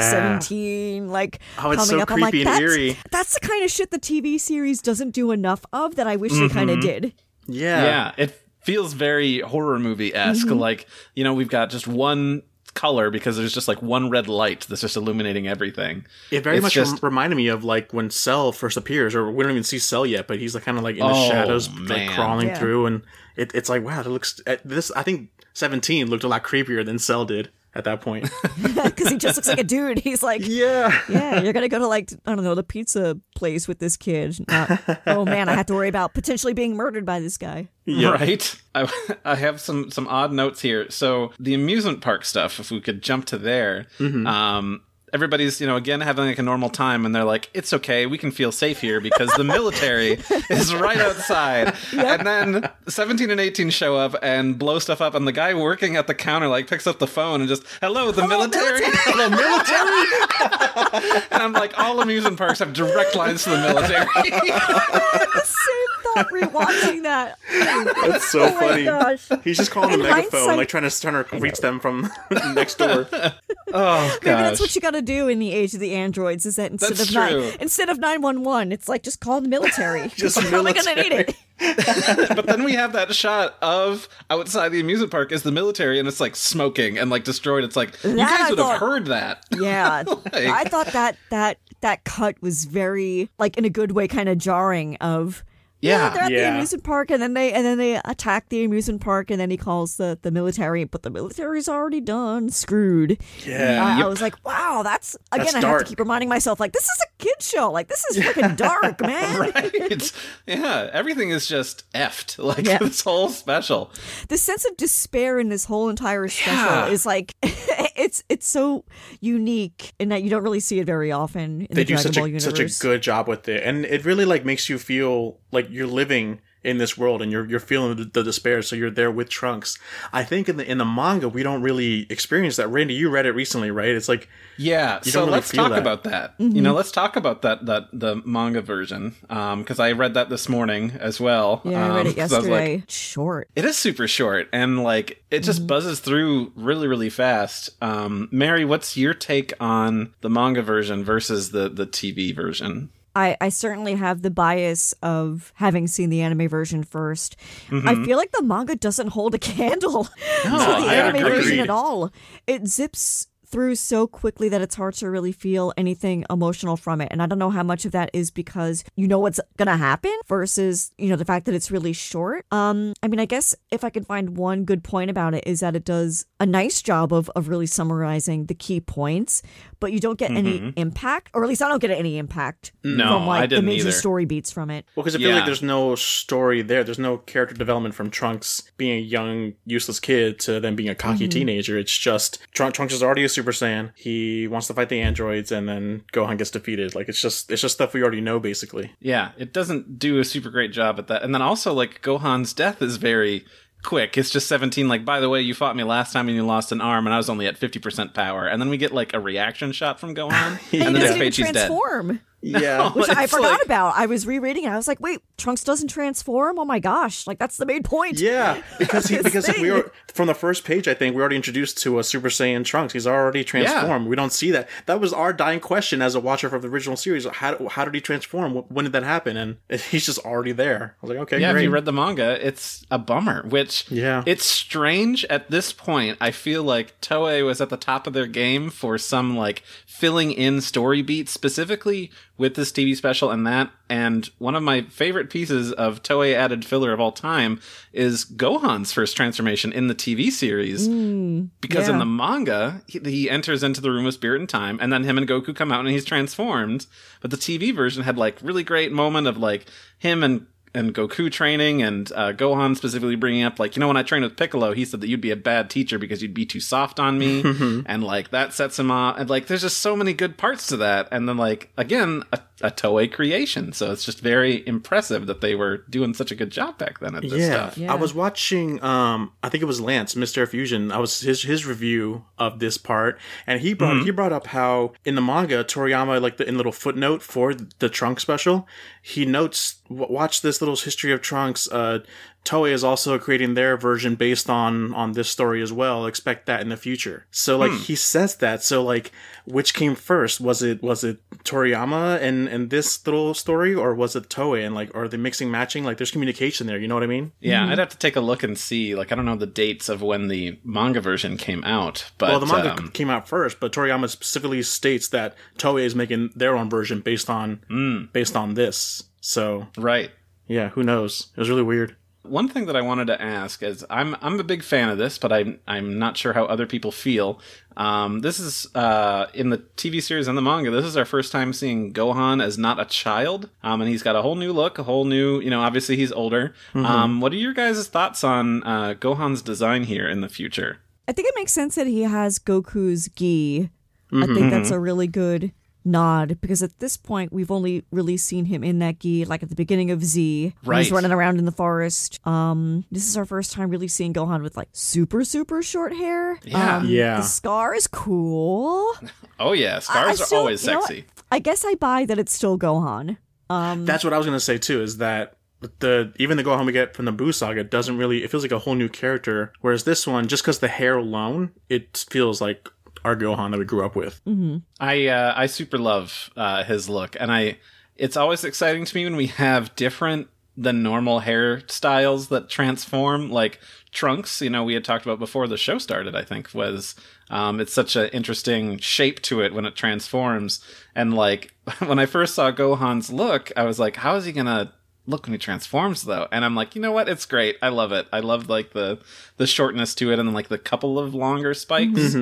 Seventeen, like Oh, it's coming so up. I'm like, creepy and that's, eerie. that's the kind of shit the TV series doesn't do enough of that I wish they kind Mm-hmm. of did. yeah. yeah, it feels very horror movie esque. Mm-hmm. Like, you know, we've got just one color because there's just like one red light that's just illuminating everything. It very It's much just- rem- reminded me of like when Cell first appears, or we don't even see Cell yet, but he's like kind of like in the Oh, shadows, man. like crawling Yeah. through, and it, it's like wow, that looks uh, this. I think seventeen looked a lot creepier than Cell did at that point. Because he just looks like a dude. He's like, yeah, yeah, you're gonna go to like I don't know the pizza place with this kid. Not, oh man, I have to worry about potentially being murdered by this guy. Right. I, I have some some odd notes here. So the amusement park stuff. If we could jump to there. Mm-hmm. Um, everybody's you know again having like a normal time, and they're like, "It's okay, we can feel safe here because the military is right outside." And then seventeen and eighteen show up and blow stuff up, and the guy working at the counter like picks up the phone and just, "Hello, the military." hello military. and I'm like, all amusement parks have direct lines to the military. the same thought rewatching that. That's so Oh my funny. gosh. He's just calling In the megaphone, hindsight- like trying to trying to reach them from next door. oh Maybe that's what you got to do in the age of the androids. Is that instead That's of nine, instead of nine one one, it's like just call the military. Just We're probably gonna need military. it. but then we have that shot of outside the amusement park is the military and it's like smoking and like destroyed. It's like you guys I would thought- have heard that. Yeah, I thought that that that cut was very like in a good way, kind of jarring. Of Yeah. they're at the amusement park, and then they and then they attack the amusement park, and then he calls the the military, but the military's already done, screwed. Yeah. I, I was like, wow, that's again. That's I have to keep reminding myself, like, this is a kid show. Like, this is freaking dark, man. Right? Yeah, everything is just effed. Like Yeah. this whole special. The sense of despair in this whole entire special Yeah. is like, it's it's so unique in that you don't really see it very often in they the do Dragon such Ball a universe. such a good job with it, and it really like makes you feel like you're living in this world and you're you're feeling the, the despair. So you're there with Trunks. I think in the in the manga we don't really experience that. Randy, you read it recently, right? It's like Yeah, You so don't really let's feel talk that. about that. Mm-hmm. You know, let's talk about that that the manga version because I read that this morning as well. yeah, I read Um, it 'cause I was like, yesterday. Short. It is super short and like it just Mm-hmm. buzzes through really really fast. Um, Mary, what's your take on the manga version versus the the TV version? I, I certainly have the bias of having seen the anime version 1st I feel like the manga doesn't hold a candle to the I anime version at all. It zips through so quickly that it's hard to really feel anything emotional from it. And I don't know how much of that is because you know what's gonna happen versus, you know, the fact that it's really short. Um, I mean, I guess if I can find one good point about it is that it does a nice job of, of really summarizing the key points, but you don't get any impact, or at least I don't get any impact No, from like I the didn't major either. story beats from it. Well, because I feel Yeah. like there's no story there. There's no character development from Trunks being a young, useless kid to then being a cocky Mm-hmm. teenager. It's just Trun- Trunks is already a Super Saiyan. He wants to fight the androids, and then Gohan gets defeated. Like it's just it's just stuff we already know, basically. Yeah, it doesn't do a super great job at that. And then also, like, Gohan's death is very quick. It's just 17, like, by the way, you fought me last time and you lost an arm, and I was only at 50% power. And then we get, like, a reaction shot from Gohan, and He the next page he's dead. Transform. Yeah. which I forgot like- about. I was rereading it. I was like, wait, Trunks doesn't transform? Oh my gosh. Like, that's the main point. Yeah, because he, because thing. we were from the first page. I think we were already introduced to a Super Saiyan Trunks. He's already transformed. We don't see that. That was our dying question as a watcher from the original series. How how did he transform? When did that happen? And he's just already there. I was like, okay, Yeah, great. if you read the manga, it's a bummer, which Yeah. it's strange at this point. I feel like Toei was at the top of their game for some like filling in story beats specifically with this TV special and that. And one of my favorite pieces of Toei added filler of all time is Gohan's first transformation in the TV series. Hmm, because in the manga, he, he enters into the room of spirit and time, and then him and Goku come out and he's transformed. But the TV version had like really great moment of like him and and Goku training and uh, Gohan specifically bringing up like you know when I trained with Piccolo, he said that you'd be a bad teacher because you'd be too soft on me, and like that sets him off. And like there's just so many good parts to that. And then like again a, a Toei creation, so it's just very impressive that they were doing such a good job back then at this yeah. stuff. Yeah. I was watching. Um, I think it was Lance, Mister Fusion. I was his his review of this part, and he brought he brought up how in the manga Toriyama, like the in little footnote for the Trunk special, he notes watch this little history of Trunks. Uh, Toei is also creating their version based on on this story as well. Expect that in the future. So like he says that. So like, which came first? Was it was it Toriyama and and this little story, or was it Toei? And like, are they mixing matching? Like, there's communication there. You know what I mean? Yeah, I'd have to take a look and see. Like, I don't know the dates of when the manga version came out, but well, the manga um, came out first, but Toriyama specifically states that Toei is making their own version based on based on this. So right. yeah, who knows? It was really weird. One thing that I wanted to ask is I'm I'm a big fan of this, but I'm I'm not sure how other people feel. Um, this is uh, in the TV series and the manga. This is our first time seeing Gohan as not a child, um, and he's got a whole new look, a whole new. You know, obviously he's older. Um, what are your guys' thoughts on uh, Gohan's design here in the future? I think it makes sense that he has Goku's gi. I think that's a really good nod because at this point we've only really seen him in that gi like at the beginning of Z. when He's running around in the forest. Um this is our first time really seeing Gohan with like super super short hair. Yeah. Um, Yeah. The scar is cool. Oh yeah, I scars are still- always you know sexy. I guess I buy that it's still Gohan. Um That's what I was gonna say too. Is that the even the Gohan we get from the Buu saga doesn't really. It feels like a whole new character. Whereas this one, just because the hair alone, it feels like our Gohan that we grew up with. I uh, I super love uh, his look, and I it's always exciting to me when we have different than normal hairstyles that transform. Like Trunks, you know, we had talked about before the show started. I think was um, it's such an interesting shape to it when it transforms, and like when I first saw Gohan's look, I was like, how is he gonna look when he transforms though and i'm like you know what it's great i love it i love like the the shortness to it and like the couple of longer spikes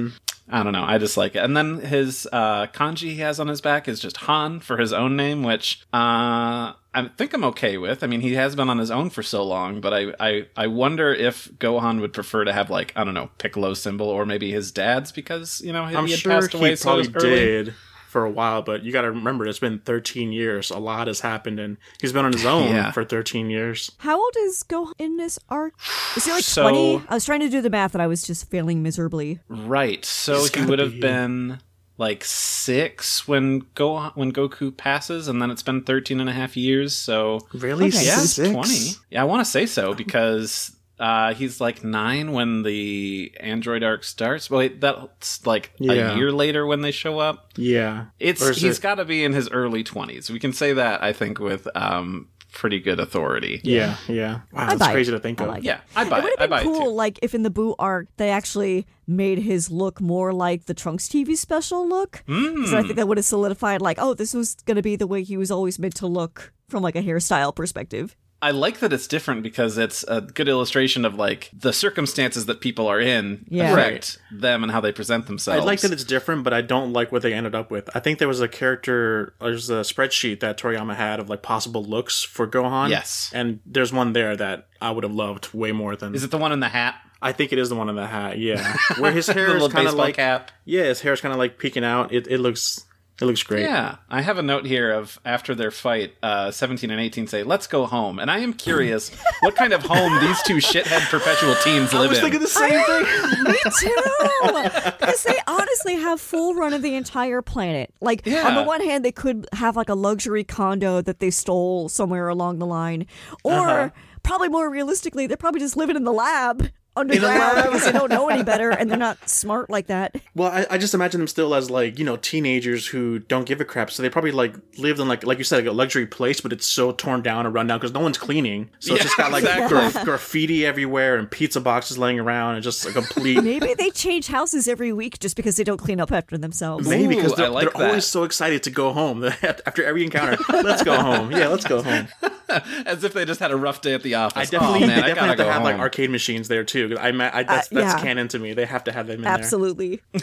I don't know. I just like it. And then his uh, kanji he has on his back is just Han for his own name, which uh, I think I'm okay with. I mean, he has been on his own for so long, but I, I, I wonder if Gohan would prefer to have like I don't know Piccolo symbol or maybe his dad's because you know he, I'm he had sure passed away he so probably early. did for a while, but you got to remember it's been 13 years. A lot has happened, and he's been on his own Yeah. for 13 years. How old is Gohan in this arc? Is he like So- 20? I was trying to do the math and I was just failing miserably. Right. So He's he gotta would have be- been like six when Go when Goku passes, and then it's been 13 and a half years. So Really? Okay. yeah, Six? twenty. Yeah, I want to say so because Uh, he's like nine when the android arc starts. Wait, that's like Yeah. a year later when they show up. Yeah. It's Or is he's it- got to be in his early twenties. We can say that I think with um pretty good authority. Yeah, yeah. Wow, that's buy it. crazy to think I of. like Yeah, I buy it it. would have been cool, like if in the Buu arc they actually made his look more like the Trunks TV special look. Because I Hmm. think that would have solidified, like, oh, this was going to be the way he was always meant to look from like a hairstyle perspective. I like that it's different because it's a good illustration of like the circumstances that people are in Yeah. affect them and how they present themselves. I like that it's different, but I don't like what they ended up with. I think there was a character, there's a spreadsheet that Toriyama had of like possible looks for Gohan. Yes. and there's one there that I would have loved way more than. Is it the one in the hat? I think it is the one in the hat. Yeah, where his hair little is kind of like cap. yeah, his hair's kind of like peeking out. It it looks it looks great. Yeah, I have a note here of after their fight, uh, 17 and 18 say, "Let's go home." And I am curious what kind of home these two shithead perpetual teens I live was in. thinking the same thing. Me too. because they honestly have full run of the entire planet. Like on the one hand, they could have like a luxury condo that they stole somewhere along the line, or Uh-huh. probably more realistically, they're probably just living in the lab underground lab. because they don't know any better and they're not smart like that. Well, I, I just imagine them still as like you know teenagers who don't give a crap. So they probably like lived in like like you said like a luxury place, but it's so torn down and run down because no one's cleaning. So it's Yeah, just got like exactly. graf- graffiti everywhere and pizza boxes laying around and just a complete. Maybe they change houses every week just because they don't clean up after themselves. Maybe because they're, like they're always so excited to go home after every encounter. let's go home. Yeah, let's go home. As if they just had a rough day at the office. I definitely, oh, man, they I definitely gotta have to go have like arcade machines there too. I, ma- I that's, Uh, that's canon to me. They have to have them in there. Absolutely.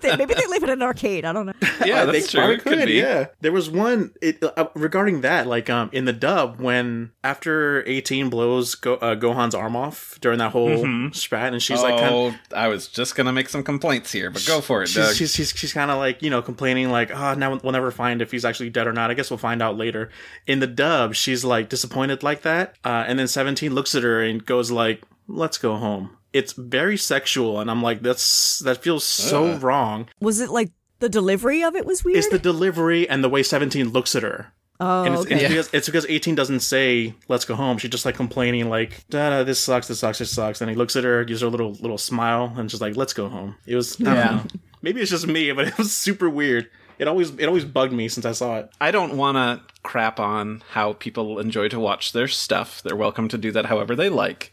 They- Maybe they live in an arcade. I don't know. yeah, they that's true. probably It could be. Yeah, there was one it, uh, regarding that, like um, in the dub when after eighteen blows Go, uh, Gohan's arm off during that whole spat, and she's like, kind oh, I was just gonna make some complaints here, but go for it, Doug. she's, she's she's she's kind of like you know complaining like, oh, now we'll never find if he's actually dead or not. I guess we'll find out later. In the dub, she's like disappointed like that, uh, and then seventeen looks at her and goes like, "Let's go home." It's very sexual, and I'm like, that's that feels so Ugh. wrong. Was it like the delivery of it was weird? It's the delivery and the way seventeen looks at her. oh, And it's, okay. it's, Yeah. because, it's because 18 doesn't say "Let's go home." She's just like complaining, like "Da da, this sucks, this sucks, this sucks." And he looks at her, gives her a little little smile, and just like, "Let's go home." It was, I don't Yeah. know. maybe it's just me, but it was super weird. It always it always bugged me since I saw it. I don't want to crap on how people enjoy to watch their stuff. They're welcome to do that however they like.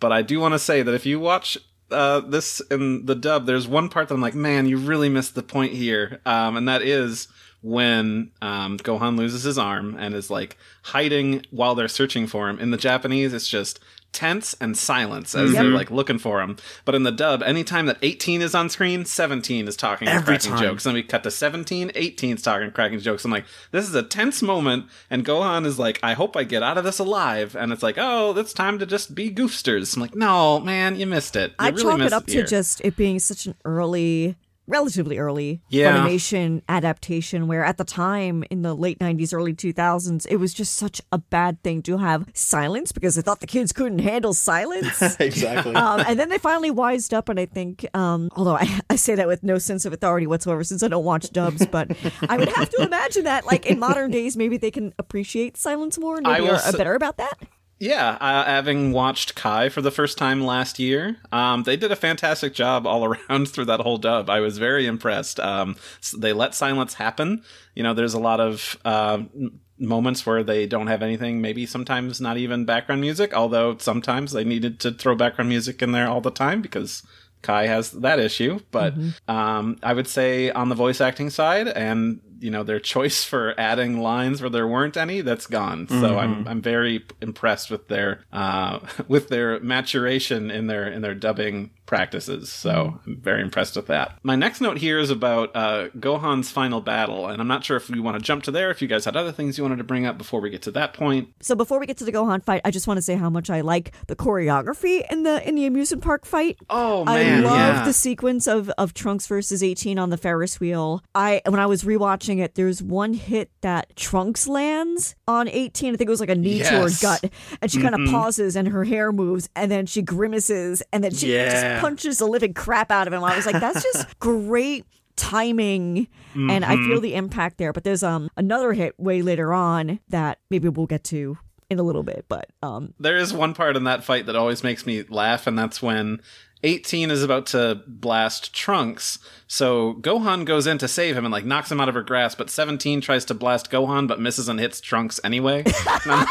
But I do want to say that if you watch uh, this in the dub, there's one part that I'm like, man, you really missed the point here. Um, and that is when um, Gohan loses his arm and is like hiding while they're searching for him. In the Japanese, it's just tense and silence as they're like looking for him. But in the dub, anytime that 18 is on screen, 17 is talking Every cracking time. jokes. Then we cut to 17, 18 is talking cracking jokes. I'm like, this is a tense moment. And Gohan is like, I hope I get out of this alive. And it's like, oh, it's time to just be goofsters. I'm like, no, man, you missed it. You I really chalk it up to just it being such an early, relatively early Yeah. Funimation adaptation, where at the time in the late '90s, early 2000s, it was just such a bad thing to have silence because they thought the kids couldn't handle silence. exactly. um, and then they finally wised up, and I think, um, although I, I say that with no sense of authority whatsoever, since I don't watch dubs, but I would have to imagine that, like in modern days, maybe they can appreciate silence more and I maybe will are s- better about that. Yeah, uh, having watched Kai for the first time last year, um, they did a fantastic job all around through that whole dub. I was very impressed. Um, they let silence happen. You know, there's a lot of um, m- moments where they don't have anything, maybe sometimes not even background music, although sometimes they needed to throw background music in there all the time because Kai has that issue. But um, I would say on the voice acting side and you know their choice for adding lines where there weren't any that's gone. So i'm i'm very impressed with their uh with their maturation in their in their dubbing practices so i'm very impressed with that my next note here is about uh gohan's final battle and i'm not sure if we want to jump to there if you guys had other things you wanted to bring up before we get to that point So before we get to the Gohan fight, I just want to say how much I like the choreography in the in the amusement park fight. oh man, I love yeah the sequence of, of Trunks versus 18 on the Ferris wheel. I when I was rewatching it, there's one hit that Trunks lands on 18. I think it was like a knee to her gut, and she kind of pauses and her hair moves, and then she grimaces, and then she Yeah. just punches the living crap out of him. I was like, that's just great timing. And i feel the impact there but there's um another hit way later on that maybe we'll get to in a little bit, but um, There is one part in that fight that always makes me laugh, and that's when 18 is about to blast Trunks. So Gohan goes in to save him and like knocks him out of her grasp, but 17 tries to blast Gohan but misses and hits Trunks anyway. oh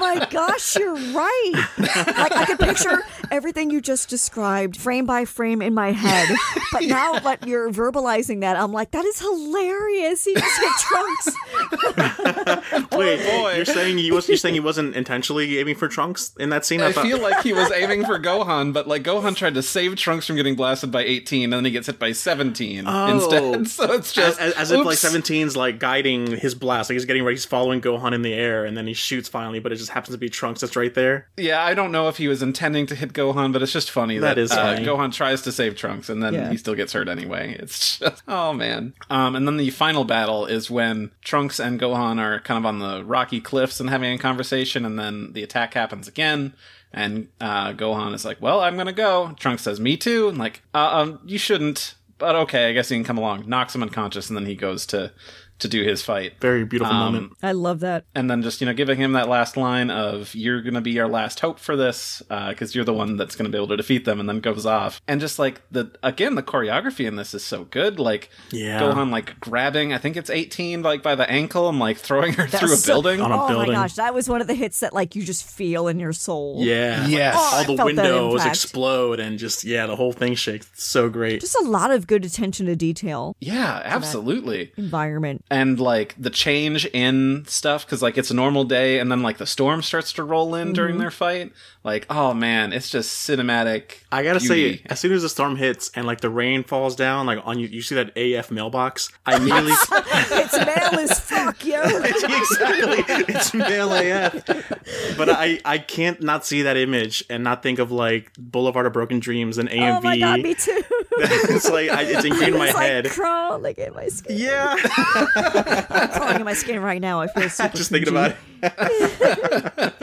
my gosh, you're right. Like I could picture everything you just described frame by frame in my head. But now that you're verbalizing that, I'm like, that is hilarious. He just hit Trunks. Wait, boy. you're saying he was? You're saying he wasn't intentionally aiming for Trunks in that scene? I thought- feel like he was aiming for Gohan, but like Gohan tried to save Trunks from getting blasted by 18, and then he gets hit by 17 Oh. instead. So it's just as, as if like oops. 17's like guiding his blast, like he's getting ready, he's following Gohan in the air, and then he shoots finally, but it just happens to be Trunks that's right there. Yeah, I don't know if he was intending to hit Gohan, but it's just funny that, That is uh, funny. Gohan tries to save Trunks and then Yeah. he still gets hurt anyway. It's just oh man. Um, and then the final battle is when Trunks and Gohan are kind of on the rocky cliffs and having a conversation, and then the attack happens again. And uh, Gohan is like, "Well, I'm gonna go." Trunks says, "Me too." And like, uh, um, "You shouldn't." But okay, I guess he can come along. Knocks him unconscious, and then he goes to to do his fight Very beautiful Um, moment. I love that. and then just you know giving him that last line of "You're gonna be our last hope for this," because you're the one that's gonna be able to defeat them, and then goes off. And just like the again, the choreography in this is so good. Like Yeah. Gohan like grabbing, I think it's 18, like by the ankle, and like throwing her through a so- building. On a oh building. my gosh, that was one of the hits that like you just feel in your soul. Yeah. Yes. Oh, I All the windows explode and just yeah, the whole thing shakes. It's so great. Just a lot of good attention to detail yeah, absolutely. environment. And like the change in stuff because like it's a normal day and then like the storm starts to roll in during Mm-hmm. their fight like oh man it's just cinematic I gotta beauty. say, as soon as the storm hits and like the rain falls down, like on you, you see that AF mailbox. I immediately it's male as fuck, yo. exactly it's mail AF. But I I can't not see that image and not think of like Boulevard of Broken Dreams and AMV. Oh my god, me too. it's like I, it's ingrained in my it's like head. crawling in my skin. yeah, crawling in my skin right now. I feel super just thinking about it.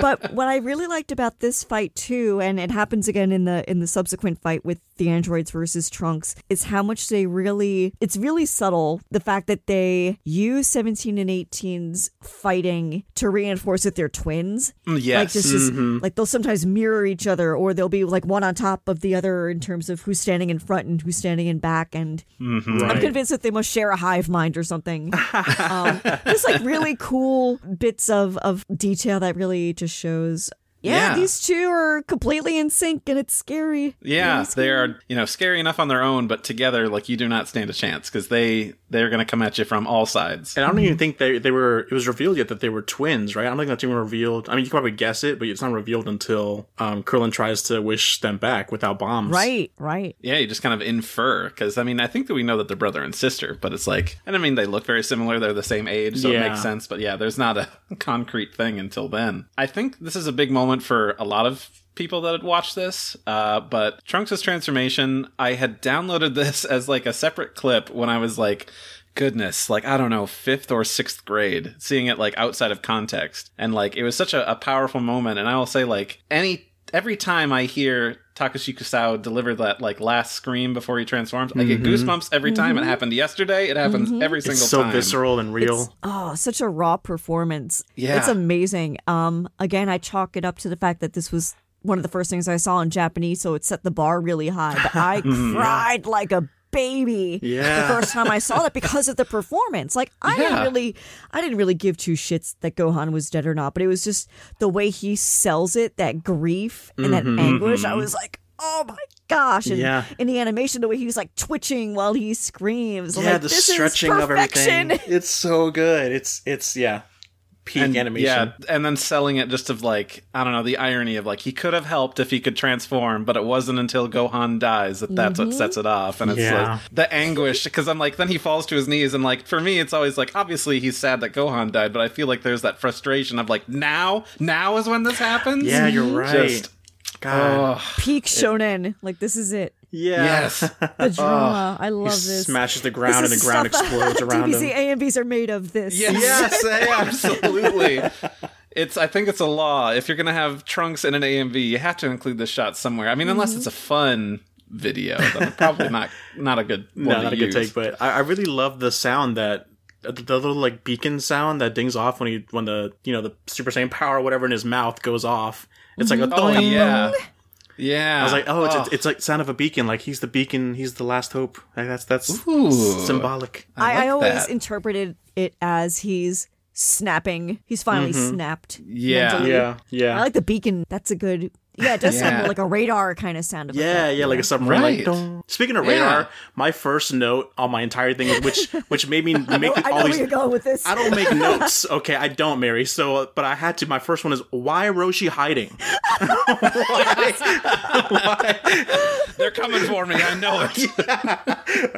But what I really liked about this fight too, and it happens again in the in the subsequent fight with the androids versus Trunks, is how much they really it's really subtle the fact that they use 17 and 18's fighting to reinforce that they're twins. Mm, Like yes this is like they'll sometimes mirror each other or they'll be like one on top of the other in terms of who's standing in front and who's standing in back and I'm convinced that they must share a hive mind or something. um, just like really cool bits of, of detail that really just shows. Yeah, Yeah. these two are completely in sync and it's scary. Yeah, Really they are, you know, scary enough on their own, but together, like you do not stand a chance because they they're going to come at you from all sides. And I don't even think they they were. It was revealed yet that they were twins, right? I don't think that's even revealed. I mean, you can probably guess it, but it's not revealed until um, Krillin tries to wish them back without bombs. Right, right. Yeah, you just kind of infer because I mean, I think that we know that they're brother and sister, but it's like, and I mean, they look very similar. They're the same age, so it makes sense. But yeah, there's not a concrete thing until then. I think this is a big moment for a lot of people that had watched this. Uh, but Trunks' transformation, I had downloaded this as like a separate clip when I was like. Goodness, like I don't know, fifth or sixth grade, seeing it like outside of context, and like it was such a, a powerful moment. And I will say, like any every time I hear Takashi Kusao deliver that like last scream before he transforms, I get mm-hmm. goosebumps every time. It mm-hmm. happened yesterday. It happens mm-hmm. every single It's so time. visceral and real. Oh, such a raw performance. Yeah. It's amazing. Um, again, I chalk it up to the fact that this was one of the first things I saw in Japanese, so it set the bar really high. But I cried like a baby Yeah. the first time I saw that because of the performance. Like I didn't really I didn't really give two shits that Gohan was dead or not, but it was just the way he sells it, that grief and that mm-hmm. anguish. I mm-hmm. was like, oh my gosh. And Yeah. in the animation, the way he was like twitching while he screams. I'm yeah, like, the this is stretching of everything. It's so good. It's it's yeah, peak and, animation. Yeah, and then selling it just of like I don't know the irony of like he could have helped if he could transform, but it wasn't until Gohan dies that that's what sets it off, and it's Yeah. like the anguish because I'm like then he falls to his knees, and like for me it's always like obviously he's sad that Gohan died, but I feel like there's that frustration of like now now is when this happens. Yeah, you're right. Just God. oh Peak shonen. Like this is it. Yeah. yes, The drama. I He love this. smashes the This ground and is the ground explodes around DBZ him. AMVs are made of this. yes, yes, absolutely. It's. I think it's a law. If you're gonna have Trunks in an AMV, you have to include this shot somewhere. I mean, unless Mm-hmm. it's a fun video, then probably not not a good one No, to not a use. good take, but I, I really love the sound that the, the little like beacon sound that dings off when he when the you know the Super Saiyan power or whatever in his mouth goes off. It's like a Oh yeah, yeah. I was like, oh, it's, oh. it's like sound of a beacon. Like he's the beacon. He's the last hope. Like, that's that's Ooh. symbolic. I I, I always that. interpreted it as he's snapping. He's finally mm-hmm. snapped. Yeah. mentally. Yeah, yeah, I like the beacon. That's a good. Yeah, it does sound Yeah. more like a radar kind of sound. Of Yeah, effect. yeah, like a submarine. Right. Like. Speaking of Yeah. radar, my first note on my entire thing, which which made me I know, make I know all where these. you're going with this. I don't make notes. Okay, I don't, Mary. So, uh, but I had to. My first one is why Roshi hiding? They're coming for me. I know it.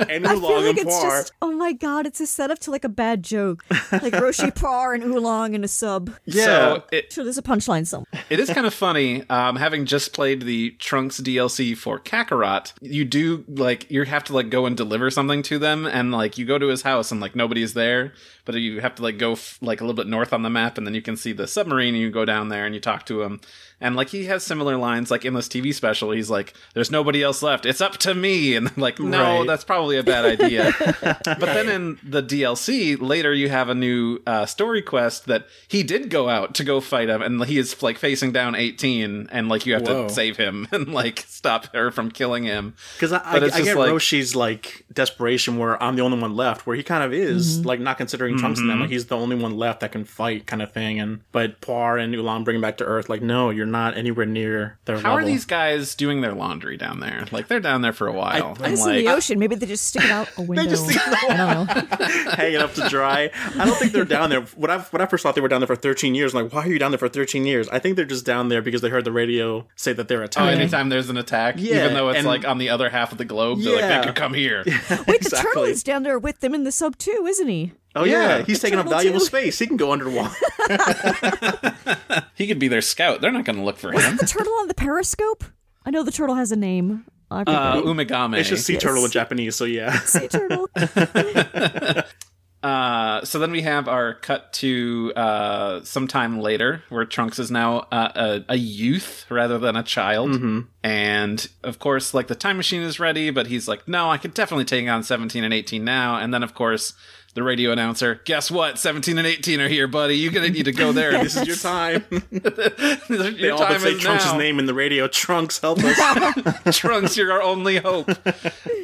And I feel Oolong like and it's Puar. just. Oh my god, it's a setup to like a bad joke, like Roshi Puar and Oolong in a sub. Yeah. So it, Sure, there's a punchline somewhere. it is kind of funny. Um, having just played the Trunks DLC for Kakarot, you do like you have to like go and deliver something to them, and like you go to his house and like nobody's there, but you have to like go f- like a little bit north on the map, and then you can see the submarine, and you go down there and you talk to him, and like he has similar lines like in this TV special. He's like, "There's nobody else left. It's up to me," and like, no, Right. that's probably a bad idea. but then in the DLC later, you have a new uh, story quest that he did go out to go fight him, and he is like facing down 18, and like you have Whoa. to save him and like stop her from killing him. Because I, I, I get like- Roshi's like desperation where I'm the only one left, where he kind of is like not considering Trunks and them, like he's the only one left that can fight, kind of thing. And but Puar and Oolong bring him back to Earth, like no, you're not anywhere near their How are these guys doing their laundry down there? Like they're down there for a while. I I'm just in the ocean. Maybe they just stick it out a window. just stick it out. I don't know. hanging up to dry? I don't think they're down there. When I when I first thought they were down there for 13 years, I'm like why are you down there for 13 years? I think they're just down there because they heard the radio say that they're oh, anytime there's an attack, Yeah, even though it's and- like on the other half of the globe, they're like, they could come here. Wait, the turtle is down there with them in the sub too, isn't he? Oh yeah, Yeah. he's taking up valuable too. space. He can go underwater. He could be their scout. They're not going to look for him. The turtle on the periscope. I know the turtle has a name. I. Uh, Umigame. It's just sea Yes. turtle in Japanese, so yeah. sea turtle. Uh, so then we have our cut to uh, sometime later, where Trunks is now uh, a, a youth rather than a child, and of course, like the time machine is ready, but he's like, "No, I could definitely take on seventeen and eighteen now." And then, of course, the radio announcer, "Guess what? Seventeen and eighteen are here, buddy. You're gonna need to go there. this is your time. Your They all but say Trunks' name in the radio. Trunks, help us. Trunks, you're our only hope.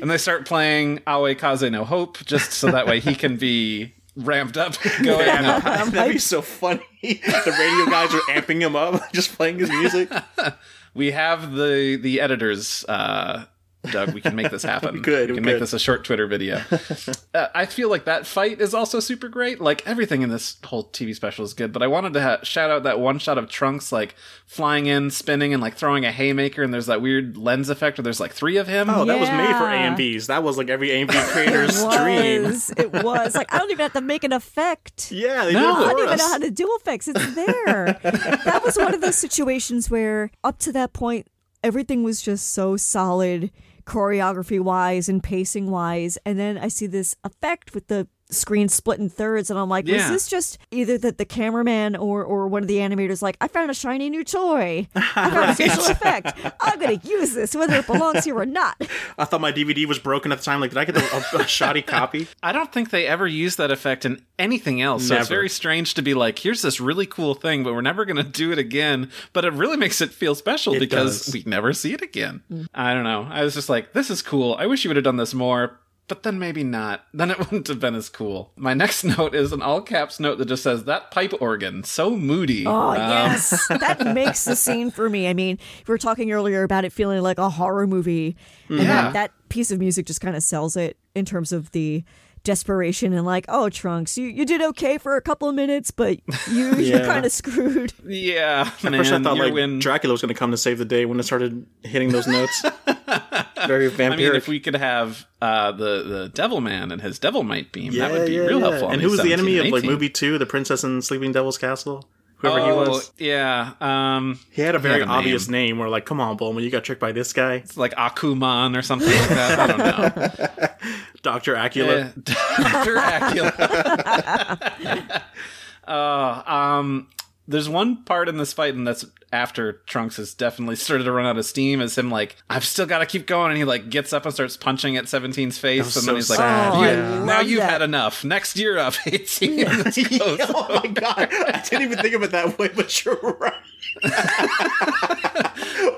and they start playing Aoi Kaze no Hope just so that way he can be ramped up. Going, no. That'd be so funny. the radio guys are amping him up, just playing his music. We have the the editors, uh, Doug. We can make this happen. could, We we can make could. this a short Twitter video. uh, I feel like that fight is also super great. Like everything in this whole TV special is good, but I wanted to ha- shout out that one shot of Trunks like flying in, spinning, and like throwing a haymaker, and there's that weird lens effect where there's like three of him. Oh, that was made for Yeah. AMVs. That was like every AMV creator's it dream. was. It was. Like I don't even have to make an effect. Yeah, they No. did I don't for even know how to do effects. It's there. that was one of those situations where, up to that point, everything was just so solid, choreography wise and pacing wise. And then I see this effect with the screen split in thirds, and I'm like, was Yeah. this just either that the cameraman or or one of the animators like, I found a shiny new toy, I found a special effect, I'm gonna use this whether it belongs here or not. I thought my DVD was broken at the time. Like, did I get a, a, a shoddy copy? I don't think they ever use that effect in anything else. So it's very strange to be like, here's this really cool thing, but we're never going to do it again. But it really makes it feel special It because does. we never see it again. Mm. I don't know. I was just like, this is cool. I wish you would have done this more. But then maybe not. Then it wouldn't have been as cool. My next note is an all caps note that just says, That pipe organ, so moody. Oh Um, yes, that makes the scene for me. I mean, we were talking earlier about it feeling like a horror movie, and Yeah. that, that piece of music just kind of sells it in terms of the desperation and like, oh Trunks, you, you did okay for a couple of minutes, but you you're kind of screwed. Yeah. At first, I thought like when- Dracula was going to come to save the day when it started hitting those notes. Very vampiric. I mean, if we could have uh, the the Devil Man and his Devilmite beam, that would be real helpful. And who was the enemy of like movie two, The Princess and Sleeping Devil's Castle? Whoever oh, he was. yeah. Um, He had a very had a obvious name. name. Where like, come on, Bulma, you got tricked by this guy, it's like Akuman or something like that. I don't know. Doctor Acula. Dr. Acula. uh, um, there's one part in this fight, and that's after Trunks has definitely started to run out of steam. Is him like, I've still got to keep going, and he like gets up and starts punching at 17's face, and so then he's like. Oh, I "You- now you've that. had enough. Next year up, it's close. oh my god! I didn't even think of it that way, but you're right.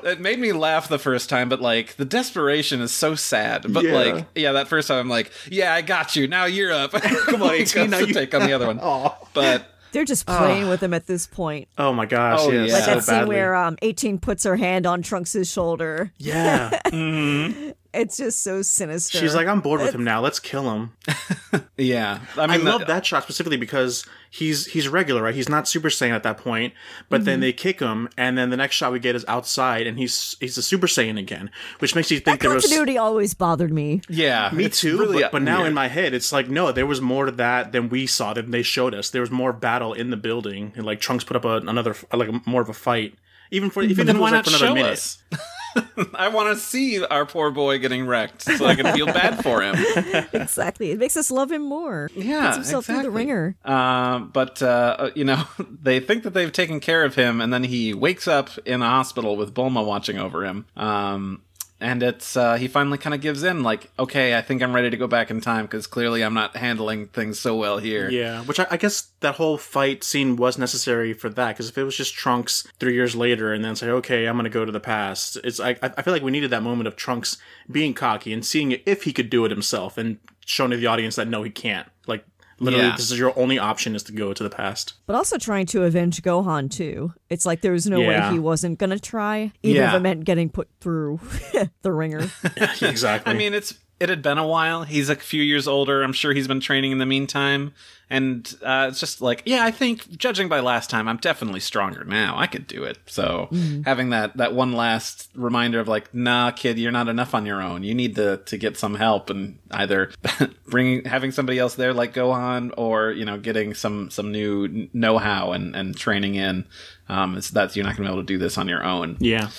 it made me laugh the first time, but like the desperation is so sad. But Yeah. like, yeah, that first time I'm like, yeah, I got you. Now you're up. Come on, he 18, goes now you- take on the other one. Aw. But They're just playing with him at this point. Oh my gosh! Oh, yes, yeah. Like so that scene badly. where um, 18 puts her hand on Trunks' shoulder. yeah, It's just so sinister. she's like, I'm bored with him now. Let's kill him. yeah, I I love that shot specifically because he's he's regular, right? He's not Super Saiyan at that point. But then mhm. they kick him, and then the next shot we get is outside, and he's he's a Super Saiyan again, which makes you think that there was. continuity always bothered me. Yeah, Me too, really but, but now weird. in my head, it's like no, there was more to that than we saw than they showed us. There was more battle in the building, and like Trunks put up a, another like more of a fight, even for even if then it why was like not for another show minute. us? I want to see our poor boy getting wrecked, so I can feel bad for him. Exactly. It makes us love him more. Yeah, Puts himself through the ringer. Uh, but uh, you know, they think that they've taken care of him, and then he wakes up in a hospital with Bulma watching over him. Um, and it's uh, he finally kind of gives in, like, okay, I think I'm ready to go back in time because clearly I'm not handling things so well here. Yeah, which I, I guess that whole fight scene was necessary for that because if it was just Trunks three years later and then say, "Okay, I'm to go to the past," it's I I feel like we needed that moment of Trunks being cocky and seeing if he could do it himself and showing to the audience that no, he can't. Like literally, Yeah. this is your only option is to go to the past. But also trying to avenge Gohan, too. It's like there was no Yeah. way he wasn't going to try, even if Yeah. it meant getting put through the ringer. exactly. I mean, it's it had been a while. He's a few years older. I'm sure he's been training in the meantime, and uh, it's just like, yeah, I think judging by last time, I'm definitely stronger now. I could do it. So having that that one last reminder of like, nah, kid, you're not enough on your own. You need to to get some help and either bringing having somebody else there like Gohan, or you know, getting some some new know how and and training in. Um, it's that you're not going to be able to do this on your own yeah.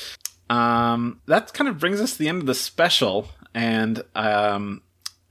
um, that kind of brings us to the end of the special, and um,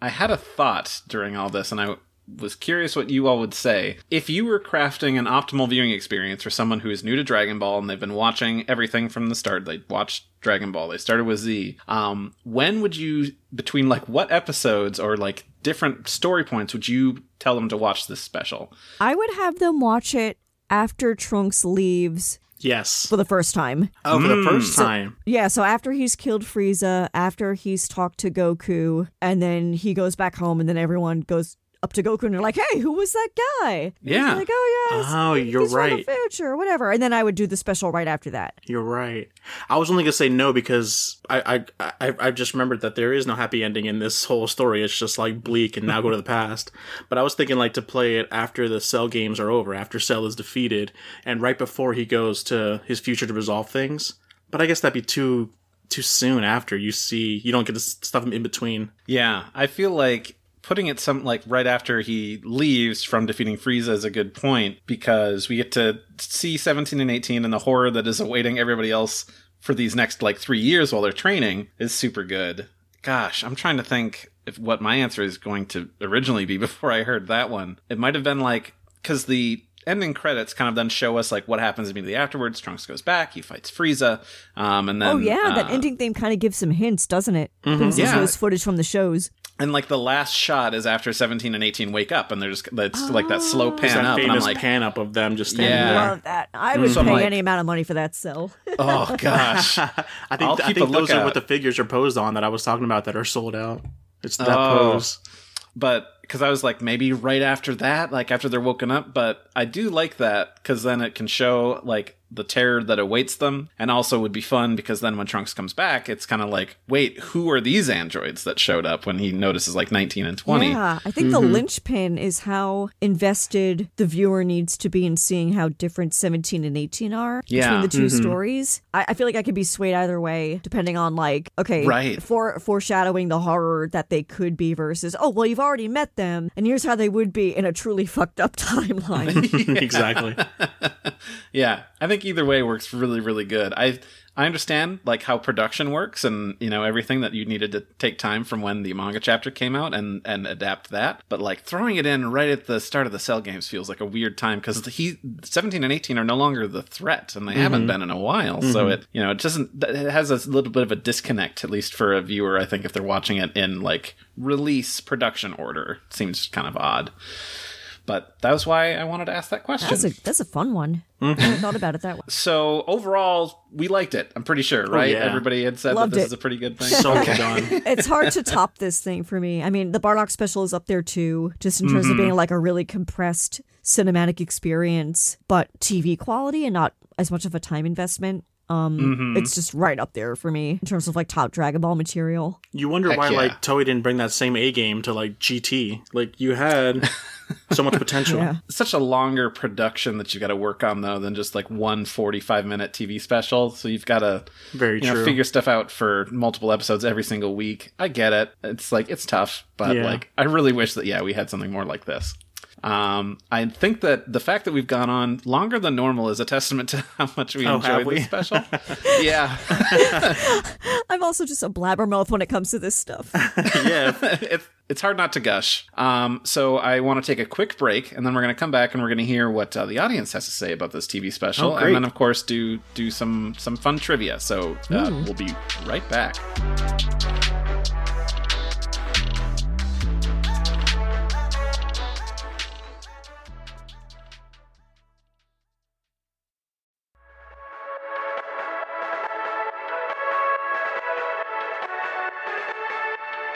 I had a thought during all this, and I was curious what you all would say if you were crafting an optimal viewing experience for someone who is new to Dragon Ball and they've been watching everything from the start. They watched Dragon Ball. They started with Z. Um, when would you between like what episodes or like different story points would you tell them to watch this special? I would have them watch it after Trunks leaves Yes. for the first time. Oh, for the mm. first time. Yeah, so after he's killed Frieza, after he's talked to Goku, and then he goes back home, and then everyone goes up to Goku and they're like, "Hey, who was that guy?" And Yeah. like, "Oh yeah, it's- Oh, you're he's from right. the future, or whatever." And then I would do the special right after that. You're right. I was only gonna say no because I I I, I just remembered that there is no happy ending in this whole story. It's just like bleak and now go to the past. But I was thinking like to play it after the Cell games are over, after Cell is defeated, and right before he goes to his future to resolve things. But I guess that'd be too too soon after you see you don't get the s- stuff in between. Yeah, I feel like putting it some like right after he leaves from defeating Frieza is a good point because we get to see 17 and 18 and the horror that is awaiting everybody else for these next like 3 years while they're training is super good. Gosh, I'm trying to think if what my answer is going to originally be before I heard that one. It might have been like cuz the ending credits kind of then show us like what happens immediately afterwards. Trunks goes back, he fights Frieza, um, and then oh yeah, that uh, ending theme kind of gives some hints, doesn't it? Mm-hmm. Brings us Yeah. those footage from the shows. And like the last shot is after 17 and 18 wake up and they're just it's like that slow pan that up and I'm like pan up of them just standing Yeah. there. Love that. I mm. would So I'm pay like- any amount of money for that cell. oh gosh. I think I'll I think a those are lookout. what the figures are posed on that I was talking about that are sold out. It's that Oh. pose. but because I was like maybe right after that, like after they're woken up, but I do like that because then it can show like the terror that awaits them, and also would be fun because then when Trunks comes back, it's kind of like, wait, who are these androids that showed up when he notices like 19 and 20? Yeah, I think the mm-hmm. linchpin is how invested the viewer needs to be in seeing how different 17 and 18 are Yeah. between the 2 mm-hmm. stories. I, I feel like I could be swayed either way, depending on like, okay, Right. for foreshadowing the horror that they could be versus, oh, well, you've already met them, and here's how they would be in a truly fucked up timeline. exactly. Yeah, I think either way works really, really good. I I understand like how production works and you know everything that you needed to take time from when the manga chapter came out and and adapt that. But like throwing it in right at the start of the Cell games feels like a weird time because he 17 and 18 are no longer the threat and they haven't mm-hmm. been in a while. So mm-hmm. it you know it doesn't it has a little bit of a disconnect at least for a viewer. I think if they're watching it in like release production order, seems kind of odd. But that was why I wanted to ask that question. That's a that's a fun one. I hadn't mm-hmm. thought about it that way. So overall, we liked it. I'm pretty sure, oh, right? yeah. Everybody had said Loved that this it. is a pretty good thing. So well done. It's hard to top this thing for me. I mean, the Bardock special is up there too, just in terms of mm-hmm. being like a really compressed cinematic experience, but TV quality and not as much of a time investment. Um, it's just right up there for me in terms of like top Dragon Ball material. You wonder Heck why yeah. like Toei didn't bring that same A game to like GT. Like you had so much potential. Yeah. Such a longer production that you got to work on though than just like one 45 minute TV special. So you've got to Very you know true. figure stuff out for multiple episodes every single week. I get it. It's like it's tough, but Yeah. like I really wish that yeah we had something more like this. Um, I think that the fact that we've gone on longer than normal is a testament to how much we Oh, enjoyed we? this special. yeah, I'm also just a blabbermouth when it comes to this stuff. yeah. it's it's hard not to gush. Um, so I want to take a quick break, and then we're going to come back and we're going to hear what uh, the audience has to say about this TV special, Oh, and then of course do do some some fun trivia. So uh, we'll be right back.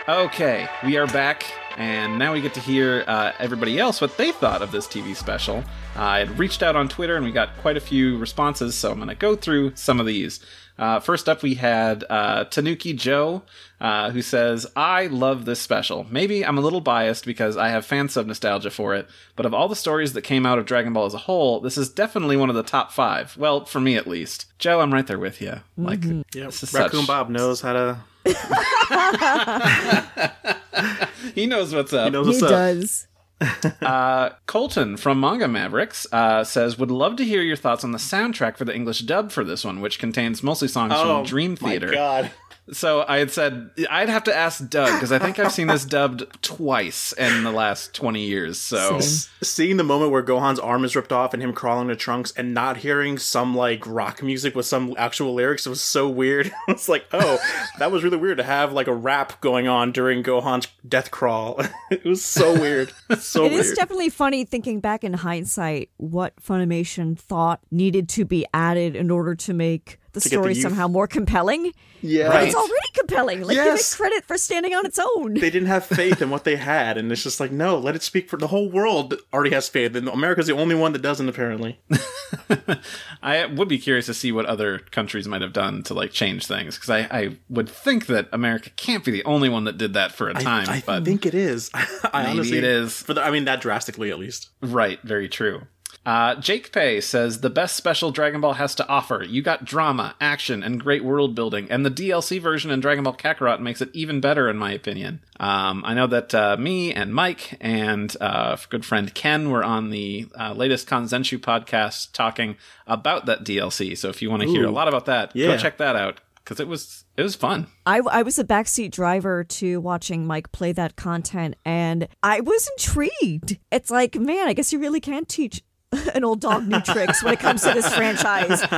Okay, we are back, and now we get to hear uh, everybody else what they thought of this TV special. Uh, I had reached out on Twitter, and we got quite a few responses, so I'm going to go through some of these. Uh, first up, we had uh, Tanuki Joe, uh, who says, I love this special. Maybe I'm a little biased because I have fan sub nostalgia for it, but of all the stories that came out of Dragon Ball as a whole, this is definitely one of the top five. Well, for me at least. Joe, I'm right there with you. Like, Yep. this is Raccoon such- Bob knows how to he knows what's up. he knows he up. does. Uh, Colton from Manga Mavericks uh, says, "Would love to hear your thoughts on the soundtrack for the English dub for this one, which contains mostly songs from Dream Theater." Oh My God. So I had said I'd have to ask Doug because I think I've seen this dubbed twice in the last twenty years. So Same. Seeing the moment where Gohan's arm is ripped off and him crawling to Trunks and not hearing some like rock music with some actual lyrics it was so weird. it's like, oh, that was really weird to have like a rap going on during Gohan's death crawl. it was so weird. So It weird. is definitely funny thinking back in hindsight what Funimation thought needed to be added in order to make the To get the story somehow more compelling. yeah. Right. It's already compelling. Like Yes. give it credit for standing on its own. They didn't have faith in what they had, and it's just like, no, let it speak for the whole world. Already has faith, and America's the only one that doesn't. Apparently, I would be curious to see what other countries might have done to like change things because I, I would think that America can't be the only one that did that for a time. I, I but think it is. I Maybe honestly, it is. For the, I mean, that drastically at least. Right, very true. Uh, Jake Pay says the best special Dragon Ball has to offer. You got drama, action, and great world building, and the DLC version in Dragon Ball Kakarot makes it even better, in my opinion. Um, I know that uh, me and Mike and uh, good friend Ken were on the uh, latest Kanzenshuu podcast talking about that DLC. So if you want to hear a lot about that, Yeah. go check that out because it was it was fun. I, I was a backseat driver to watching Mike play that content, and I was intrigued. It's like, man, I guess you really can teach an old dog new tricks when it comes to this franchise.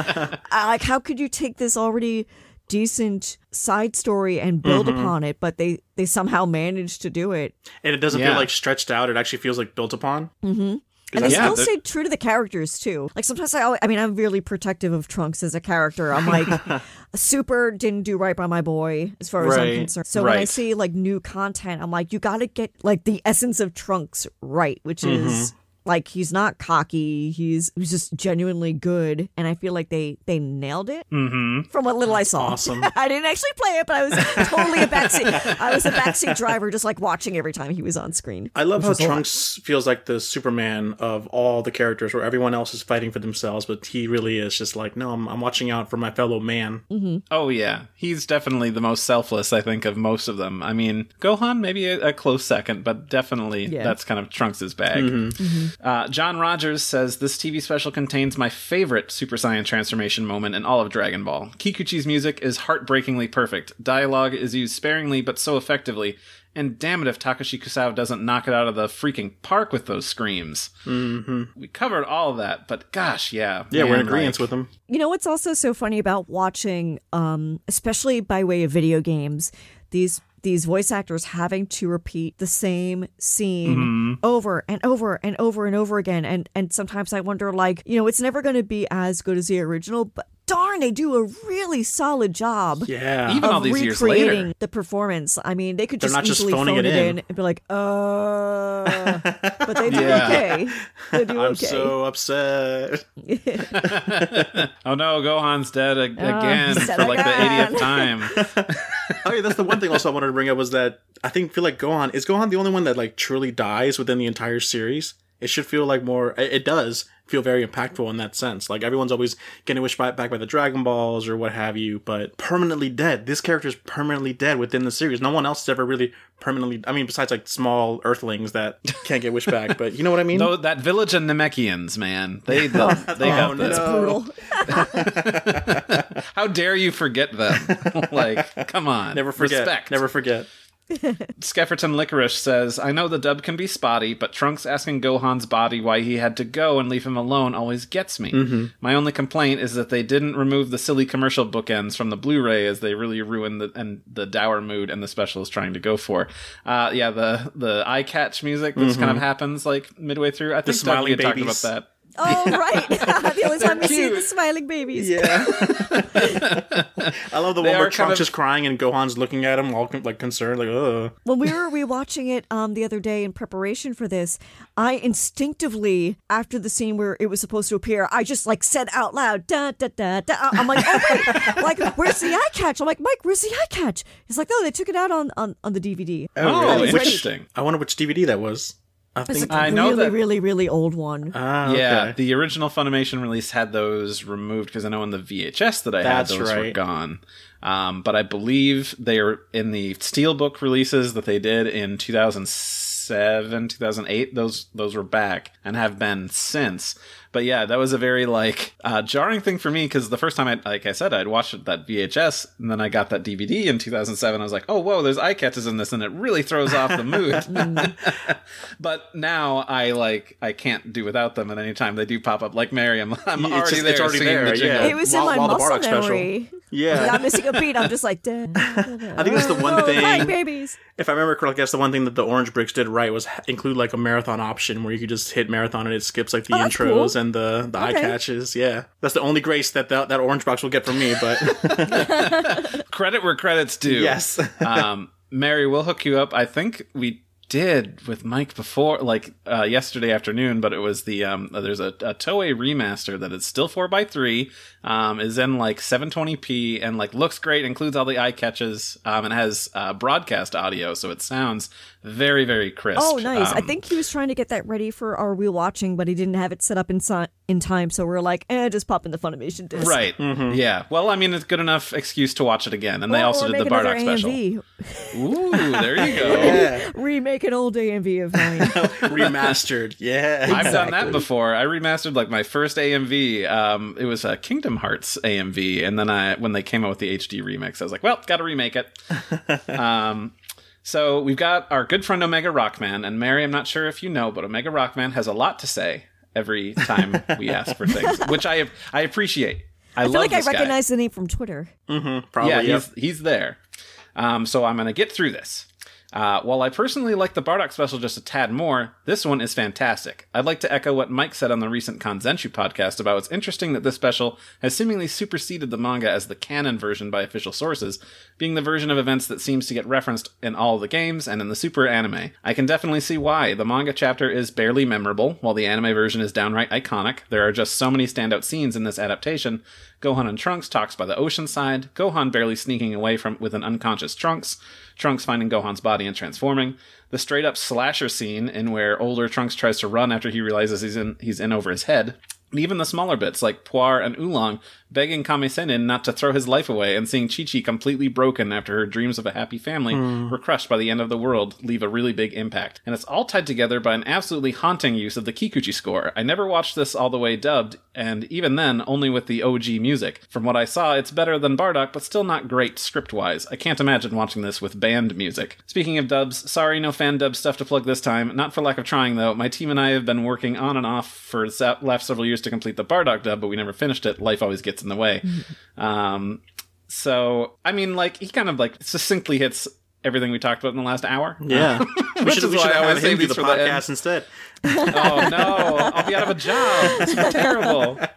Uh, like, how could you take this already decent side story and build upon it, but they they somehow managed to do it, And it doesn't Yeah. feel like stretched out. It actually feels like built upon. and they Yeah, still stay true to the characters too. Like sometimes I, always, I mean, I'm really protective of Trunks as a character. I'm like, Super didn't do right by my boy as far as Right. I'm concerned. So when I see like new content, I'm like, you got to get like the essence of Trunks right, which is like he's not cocky. He's he's just genuinely good, and I feel like they they nailed it Mm-hmm. from what little I saw. Awesome. I didn't actually play it, but I was totally a backseat. I was a backseat driver, just like watching every time he was on screen. I love how was a lot. Trunks feels like the Superman of all the characters, where everyone else is fighting for themselves, but he really is just like, no, I'm, I'm watching out for my fellow man. Oh yeah, he's definitely the most selfless I think of most of them. I mean, Gohan maybe a, a close second, but definitely Yeah. that's kind of Trunks' bag. Mm-hmm. Uh, John Rogers says this TV special contains my favorite Super Saiyan transformation moment in all of Dragon Ball. Kikuchi's music is heartbreakingly perfect. Dialogue is used sparingly but so effectively. And damn it if Takashi Kusao doesn't knock it out of the freaking park with those screams. Mm-hmm. We covered all of that, but gosh, yeah. Yeah, we're in agreement like- with him. You know what's also so funny about watching, um, especially by way of video games, these these voice actors having to repeat the same scene over and over and over and over again, and and sometimes I wonder, like, you know, it's never going to be as good as the original, but darn, they do a really solid job. Yeah. Even of all these years recreating later. the performance. I mean, they could They're just not just easily phoning phone it it in. in. and be like, uh, but they do Yeah. okay. They do I'm okay. so upset. Oh no, Gohan's dead ag- again he's dead for like again. the 80th time. Oh yeah, that's the one thing also I wanted to bring up was that I think feel like Gohan is Gohan the only one that like truly dies within the entire series. It should feel like more. It, it does feel very impactful in that sense. Like everyone's always getting wished back, back by the Dragon Balls or what have you, but permanently dead. This character is permanently dead within the series. No one else is ever really permanently. I mean, besides like small Earthlings that can't get wished back, but you know what I mean. No, that village of Namekians, man, they oh, they got Oh, this. no. Brutal. How dare you forget them? like, come on, Never forget. Respect. Never forget. Skefferton Licorice says, I know the dub can be spotty, but Trunks asking Gohan's body why he had to go and leave him alone always gets me. Mm-hmm. My only complaint is that they didn't remove the silly commercial bookends from the Blu-ray as they really ruined the and the dour mood and the special is trying to go for. Uh, yeah, the the eye catch music that kind of happens like midway through. I think Doug, we Mm-hmm. had talked about that. Oh, right. the only time you see the smiling babies. Yeah. I love the They one are where kind Trunks of- is crying and Gohan's looking at him all like concerned, like, ugh. When we were rewatching it um, the other day in preparation for this, I instinctively, after the scene where it was supposed to appear, I just like said out loud, da da da da. I'm like, oh wait, like where's the eye catch? I'm like, Mike, where's the eye catch? He's like, no, they took it out on on, on the DVD. Oh, really? interesting. I wonder which DVD that was. I think. like a I know really, that- really, really old one. Ah, Yeah, okay. the original Funimation release had those removed because I know in the VHS that I That's had those were gone. Um, but I believe they are in the Steelbook releases that they did in 2007, 2008. Those those were back and have been since. But yeah, that was a very like uh, jarring thing for me because the first time I, like I said, I'd watched that VHS and then I got that DVD in 2007. I was like, oh whoa, there's eye catches in this, and it really throws off the mood. but now I like I can't do without them. And anytime they do pop up, like Mary, I'm, I'm It's already just- there. it's already singing there, the yeah. it was while- in my muscle Bardock special. memory. Yeah. Without missing a beat, I'm just like. I think that's the one Oh, thing. hi, babies. If I remember correctly, that's the one thing that the Orange Bricks did right was include like a marathon option where you could just hit marathon and it skips like the Oh, intros cool. and the, the eye catches. Yeah, that's the only grace that the, that Orange Box will get from me. But Credit where credit's due. yes, um, Mary, we'll hook you up. I think we did with Mike before, like uh, yesterday afternoon, but it was the um, there's a, a Toei remaster that is still four x three, um, is in like 720p and like looks great, includes all the eye catches, um, and has uh, broadcast audio, so it sounds very very crisp. Oh, nice. I Um, think he was trying to get that ready for our rewatching, but he didn't have it set up in, si- in time. So we are like, eh, just pop in the Funimation disc. Right. Yeah. Well, I mean, it's good enough excuse to watch it again, and they Or- also or did the another Bardock special. Ooh, there you go. yeah, Remake an old AMV of mine. remastered. Yeah, I've done that before. I remastered like my first AMV. Um, it was a Kingdom Hearts AMV, and then I when they came out with the HD remix, I was like, well, got to remake it. um, so we've got our good friend Omega Rockman, and Mary. I'm not sure if you know, but Omega Rockman has a lot to say every time we ask for things, which I I appreciate. I, I feel love like I this guy. recognize the name from Twitter. probably. yeah, yep. he's he's there. Um, so I'm going to get through this. Uh, while I personally like the Bardock special just a tad more, this one is fantastic. I'd like to echo what Mike said on the recent Kanzenshuu podcast about it's interesting that this special has seemingly superseded the manga as the canon version by official sources, being the version of events that seems to get referenced in all the games and in the Super anime. I can definitely see why. The manga chapter is barely memorable, while the anime version is downright iconic. There are just so many standout scenes in this adaptation. Gohan and Trunks talks by the ocean side, Gohan barely sneaking away from with an unconscious Trunks, Trunks finding Gohan's body and transforming, the straight up slasher scene in where older Trunks tries to run after he realizes he's in he's in over his head, And even the smaller bits, like Puar and Oolong, begging Kame Sennin not to throw his life away and seeing Chi Chi completely broken after her dreams of a happy family hmm. were crushed by the end of the world leave a really big impact. And it's all tied together by an absolutely haunting use of the Kikuchi score. I never watched this all the way dubbed, and even then, only with the OG music. From what I saw, it's better than Bardock, but still not great script wise. I can't imagine watching this with band music. Speaking of dubs, sorry, no fan dub stuff to plug this time. Not for lack of trying, though. My team and I have been working on and off for the last several years to complete the Bardock dub, but we never finished it. Life always gets in the way. um, so, I mean, like, he kind of like succinctly hits everything we talked about in the last hour. Yeah, we Which should, is we why should I have always him do these the for the end. podcast instead. Oh no, I'll be out of a job. This is terrible.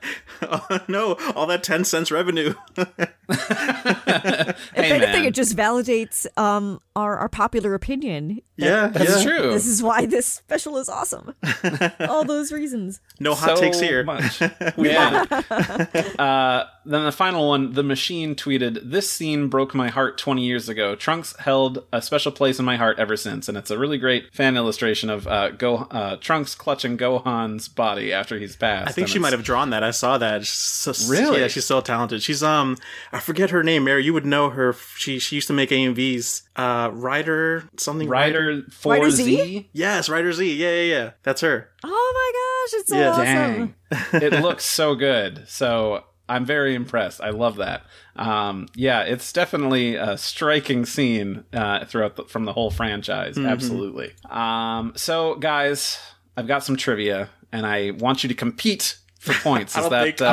Oh, no, all that ten cents revenue. If Hey, anything, man. it just validates um our, our popular opinion. yeah, That's yeah. true. This is why this special is awesome. All those reasons. No hot so takes here. Much. yeah. uh, then the final one, the machine tweeted, "This scene broke my heart 20 years ago. Trunks held a special place in my heart ever since." And it's a really great fan illustration of uh, Go uh, Trunks clutching Gohan's body after he's passed. I think she might have drawn that. I saw that. She's so- Really? Yeah, she's so talented. She's um, I forget her name. Mary, you would know her. She she used to make AMVs. Uh, Ryder something. Rider Four Z. Z? Yes, Ryder Z. Yeah, yeah, yeah. That's her. Oh my gosh, it's so Yeah. awesome. Dang, it looks so good. So I'm very impressed. I love that. Um, yeah, it's definitely a striking scene uh, throughout the, from the whole franchise. Absolutely. Um, so guys, I've got some trivia, and I want you to compete for points. I Is don't that think uh,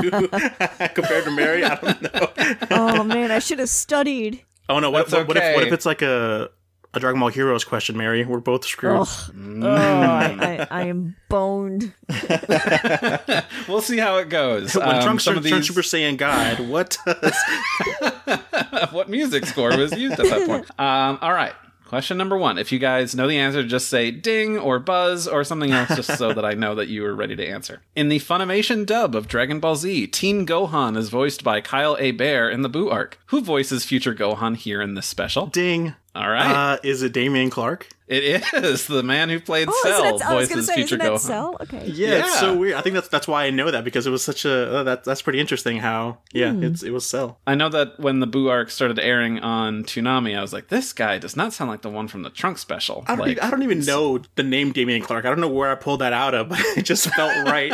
I'm gonna do compared to Mary. I don't know. Oh man, I should have studied. Oh no! What, That's what, what if what if it's like a a Dragon Ball Heroes question, Mary? We're both screwed. Ugh. Oh, I, I, I am boned. we'll see how it goes. when Um, Trunks some turns of these- Super Saiyan God, what does what music score was used at that point. Um, all right. Question number one. If you guys know the answer, just say ding or buzz or something else just so that I know that you are ready to answer. In the Funimation dub of Dragon Ball Z, Teen Gohan is voiced by Kyle Hebert in the Buu arc. Who voices future Gohan here in this special? ding? All right. Uh, is it Dameon Clarke? it is the man who played Oh, Cell isn't that, I was going to voices say, future isn't that Gohan. Cell? Okay. Yeah, it's so weird. I think that's that's why I know that because it was such a uh, that that's pretty interesting. How yeah, it's it was Cell. I know that when the Buu arc started airing on Toonami, I was like, this guy does not sound like the one from the Trunk special. I don't, like, even, I don't even know the name Dameon Clarke. I don't know where I pulled that out of, but it just felt right.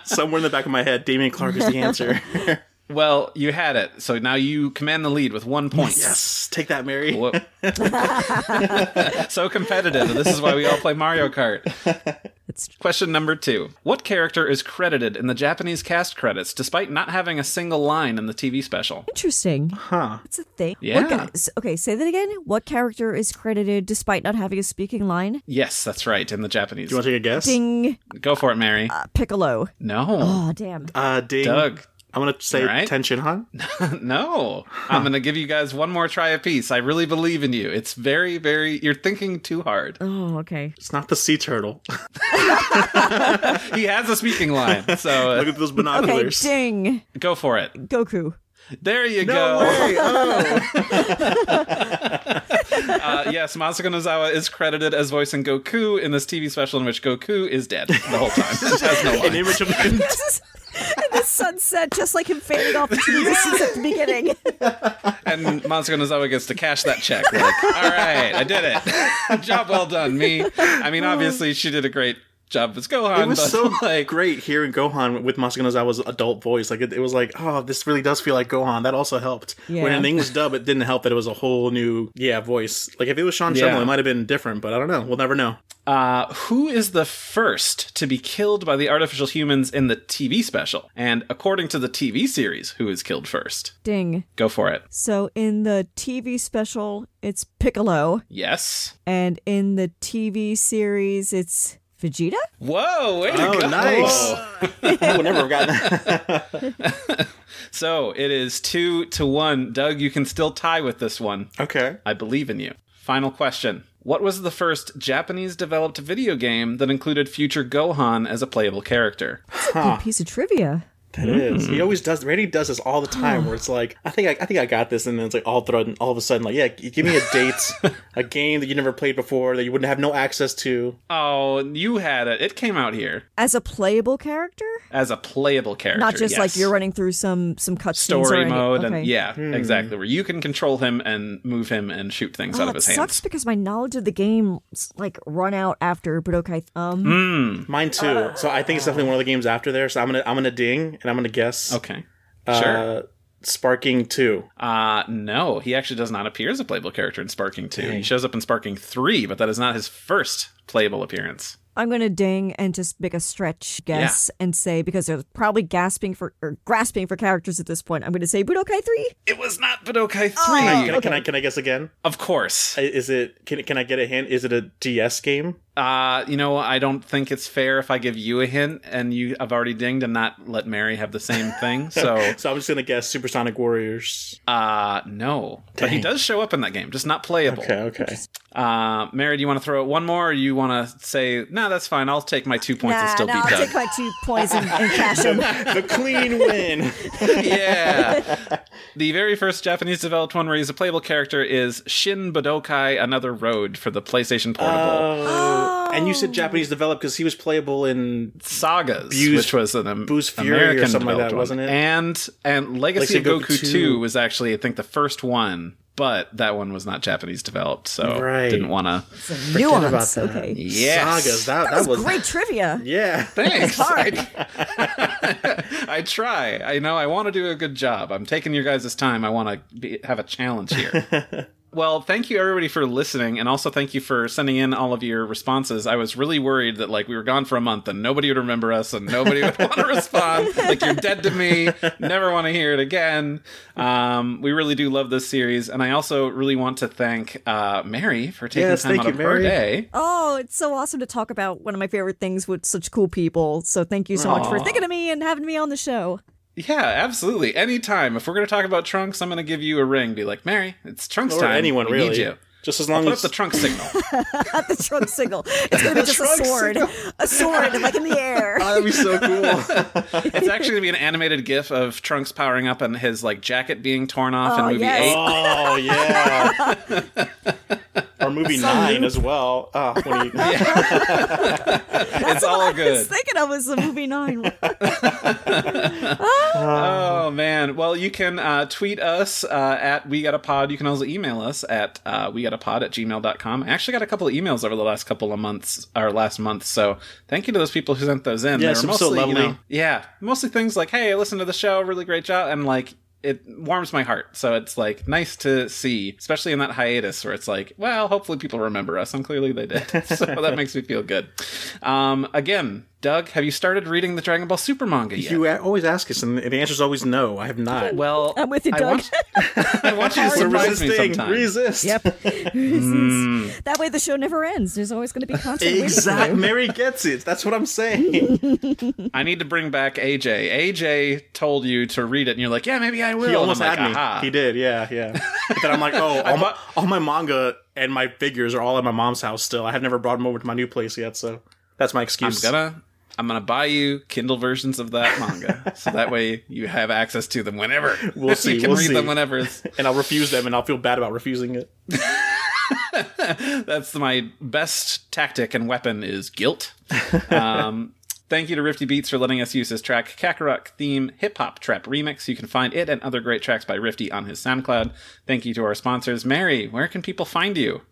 Somewhere in the back of my head, Dameon Clarke is the answer. Well, you had it. So now you command the lead with one point. yes, take that, Mary. So competitive. This is why we all play Mario Kart. It's Question number two. What character is credited in the Japanese cast credits despite not having a single line in the TV special? interesting. Huh? It's a thing. Yeah. What okay, say that again. What character is credited despite not having a speaking line? Yes, that's right, in the Japanese. You want to take a guess? Ding. Go for it, Mary. Uh, Piccolo. No. Oh, damn. Uh, ding. Doug. I'm gonna say All right. Tenshin Han. no. I'm going to give you guys one more try apiece. I really believe in you. It's very, very. You're thinking too hard. Oh, okay. It's not the sea turtle. He has a speaking line. So Look at those binoculars. Okay, binoculars. ding. go for it. Goku. There you No go. way! Oh. Uh, yes, Masako Nozawa is credited as voicing Goku in this TV special in which Goku is dead the whole time. Has no An image of This is in the sunset, just like him fading off into the distance at the beginning. And Masako Nozawa gets to cash that check. Like, all right, I did it. Job well done, me. I mean, obviously, she did a great job as Gohan, It was but so like, great hearing Gohan with Masako Nozawa's adult voice. Like it, it was like, oh, this really does feel like Gohan. That also helped. Yeah. When in the English dub, it didn't help that it was a whole new, yeah, voice. Like if it was Sean Yeah. Sherman, it might have been different, but I don't know. We'll never know. uh, who is the first to be killed by the artificial humans in the TV special? And according to the TV series, who is killed first? Ding. Go for it. So in the TV special, it's Piccolo, Yes. and in the TV series, it's Vegeta. Whoa! Way to Oh, go! nice. I would never have gotten that. So it is two to one. Doug, you can still tie with this one. okay. I believe in you. Final question. What was the first Japanese developed video game that included future Gohan as a playable character? Good piece of trivia. That is. He always does. Randy does this all the time. Where it's like, I think I, I think I got this, and then it's like all thrown. All of a sudden, like, yeah, give me a date, a game that you never played before that you wouldn't have no access to. Oh, you had it. It came out here As a playable character, as a playable character, not just like you're running through some some cutscenes story anything. mode Okay. and yeah, Hmm. exactly. Where you can control him and move him and shoot things out Oh, of his sucks hands. Sucks because my knowledge of the game like run out after Budokai. Um, Hmm. Mine too. so I think it's definitely one of the games after there. So I'm gonna I'm gonna ding and I'm gonna guess. Okay, sure. Uh, Sparking two. Uh no, he actually does not appear as a playable character in Sparking 2. He shows up in Sparking 3, but that is not his first playable appearance. I'm gonna ding and just make a stretch guess and say because they're probably gasping for or grasping for characters at this point. I'm gonna say Budokai three. It was not Budokai 3. Can I, can I can I guess again? Of course. Is it can can I get a hint? Is it a DS game? Uh, you know, I don't think it's fair if I give you a hint and you I've already dinged and not let Mary have the same thing. So, So I'm just gonna guess Supersonic Warriors. uh, no. But he does show up in that game, just not playable. Okay, okay. Uh, Mary, do you want to throw out one more or you want to say, no, that's fine. I'll take my two points and nah, still nah, beat I'll Doug. take my two points and, and cash them. the clean win. yeah. the very first Japanese developed one where he's a playable character is Shin Budokai Another Road for the PlayStation Portable. Oh. And you said Japanese developed because he was playable in Sagas, Buu's- which was an um, Buu's Fury or American something like that, developed one. wasn't it? And and Legacy, Legacy of of Goku, Goku 2. 2 was actually I think the first one, but that one was not Japanese developed, so Right. didn't want to. Nuance. about that. Okay. Yes. Sagas. That, That was, was great trivia. Yeah. Thanks. hard. I, I try. I know I want to do a good job. I'm taking your guys' time. I want to have a challenge here. well, thank you everybody for listening, and also thank you for sending in all of your responses. I was really worried that like we were gone for a month and nobody would remember us and nobody would want to respond. Like you're dead to me. Never want to hear it again. Um, we really do love this series, and I also really want to thank uh, Mary for taking Yes, time out you, of her day. Oh, it's so awesome to talk about one of my favorite things with such cool people. So thank you so much for thinking of me and having me on the show. Yeah, absolutely. Anytime. If we're going to talk about Trunks, I'm going to give you a ring. Be like, Mary, it's Trunks Or time. anyone we really. Need you. Just as long Put up as the trunk signal. At the trunk signal. It's gonna be just a trunk sword. A sword like in the air. that'd be so cool. it's actually going to be an animated GIF of Trunks powering up and his like jacket being torn off Oh, in movie yes. eight. oh yeah. Or movie nine as well. When you, It's all I was good. thinking of was the movie nine. Oh man. Well, you can uh, tweet us uh, at We Got a Pod. You can also email us at uh, We Got a Pod at gmail.com. I actually got a couple of emails over the last couple of months, or last month. So thank you to those people who sent those in. Yeah, They were some so mostly, you lovely. know, yeah, mostly things like, "Hey, listen to the show. Really great job," and like. It warms my heart. So it's like nice to see, especially in that hiatus where it's like, well, hopefully people remember us, and clearly they did. so that makes me feel good. Um, again, Doug, have you started reading the Dragon Ball Super manga yet? you a- always ask us, and the answer is always no. I have not. Well, I'm with you, I Doug. want, I want you to So surprise me resisting. sometime. Resist. Yep. Mm. That way the show never ends. There's always going to be content. Exactly. Mary gets it. That's what I'm saying. I need to bring back AJ. AJ told you to read it, and you're like, "Yeah, maybe I will." He almost I'm like, had me. "Aha." He did. Yeah, yeah. But then I'm like, oh, all, my, all my manga and my figures are all at my mom's house still. I have never brought them over to my new place yet, so that's my I'm excuse. gonna, I'm gonna buy you Kindle versions of that manga, so that way you have access to them whenever. We'll see, you can we'll read see. them whenever. And I'll refuse them, and I'll feel bad about refusing it. that's my best tactic and weapon is guilt. Um, thank you to Rifty Beats for letting us use his track Kakarot theme hip hop trap remix. You can find it and other great tracks by Rifty on his SoundCloud. Thank you to our sponsors. Mary, where can people find you?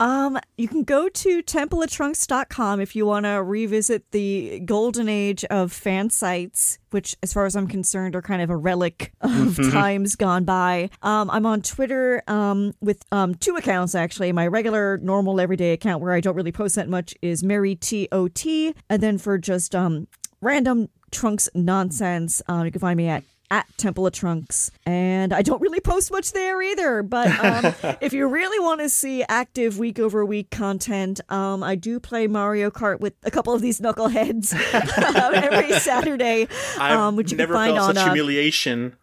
Um, you can go to templeoftrunks.com if you want to revisit the golden age of fan sites, which, as far as I'm concerned, are kind of a relic of times gone by. Um, I'm on Twitter um, with um, two accounts, actually. My regular, normal, everyday account where I don't really post that much is Mary T O T. And then for just um, random Trunks nonsense, um, you can find me at at Temple of Trunks. And I don't really post much there either. But um, if you really want to see active week over week content, um, I do play Mario Kart with a couple of these knuckleheads um, every Saturday, um, which you never can find felt on. such Uh, humiliation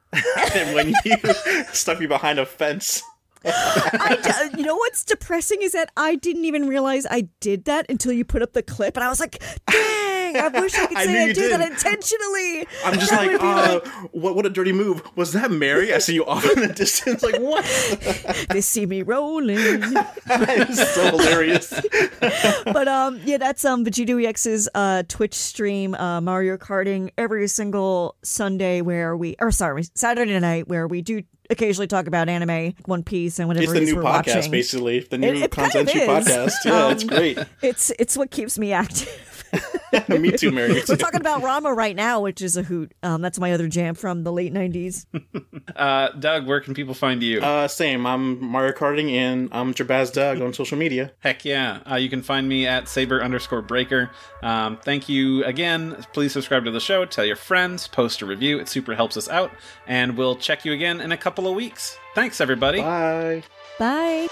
when you stuck me behind a fence. I d- you know what's depressing is that I didn't even realize I did that until you put up the clip, and I was like, "Dang!" I wish I could I say I you did that intentionally. I'm just That like, uh, what what a dirty move. Was that Mary? I see you off in the distance. Like what? they see me rolling. it's so hilarious. but um, yeah, that's um Vegito EX's uh Twitch stream, uh Mario Karting every single Sunday where we, or sorry, Saturday night where we do occasionally talk about anime, One Piece, and whatever It's the new we're podcast, watching. basically. The new It- it kind of podcast. Yeah, it's Um, great. It's it's what keeps me active. Me too, Mary. We're too. talking about Ranma right now, which is a hoot. Um, that's my other jam from the late '90s. Uh, Doug, where can people find you? Uh, same. I'm Mario Karting and I'm Jabaz Doug on social media. Heck yeah. Uh, you can find me at saber underscore breaker. Um, thank you again. Please subscribe to the show, tell your friends, post a review. It super helps us out. And we'll check you again in a couple of weeks. Thanks, everybody. Bye. Bye.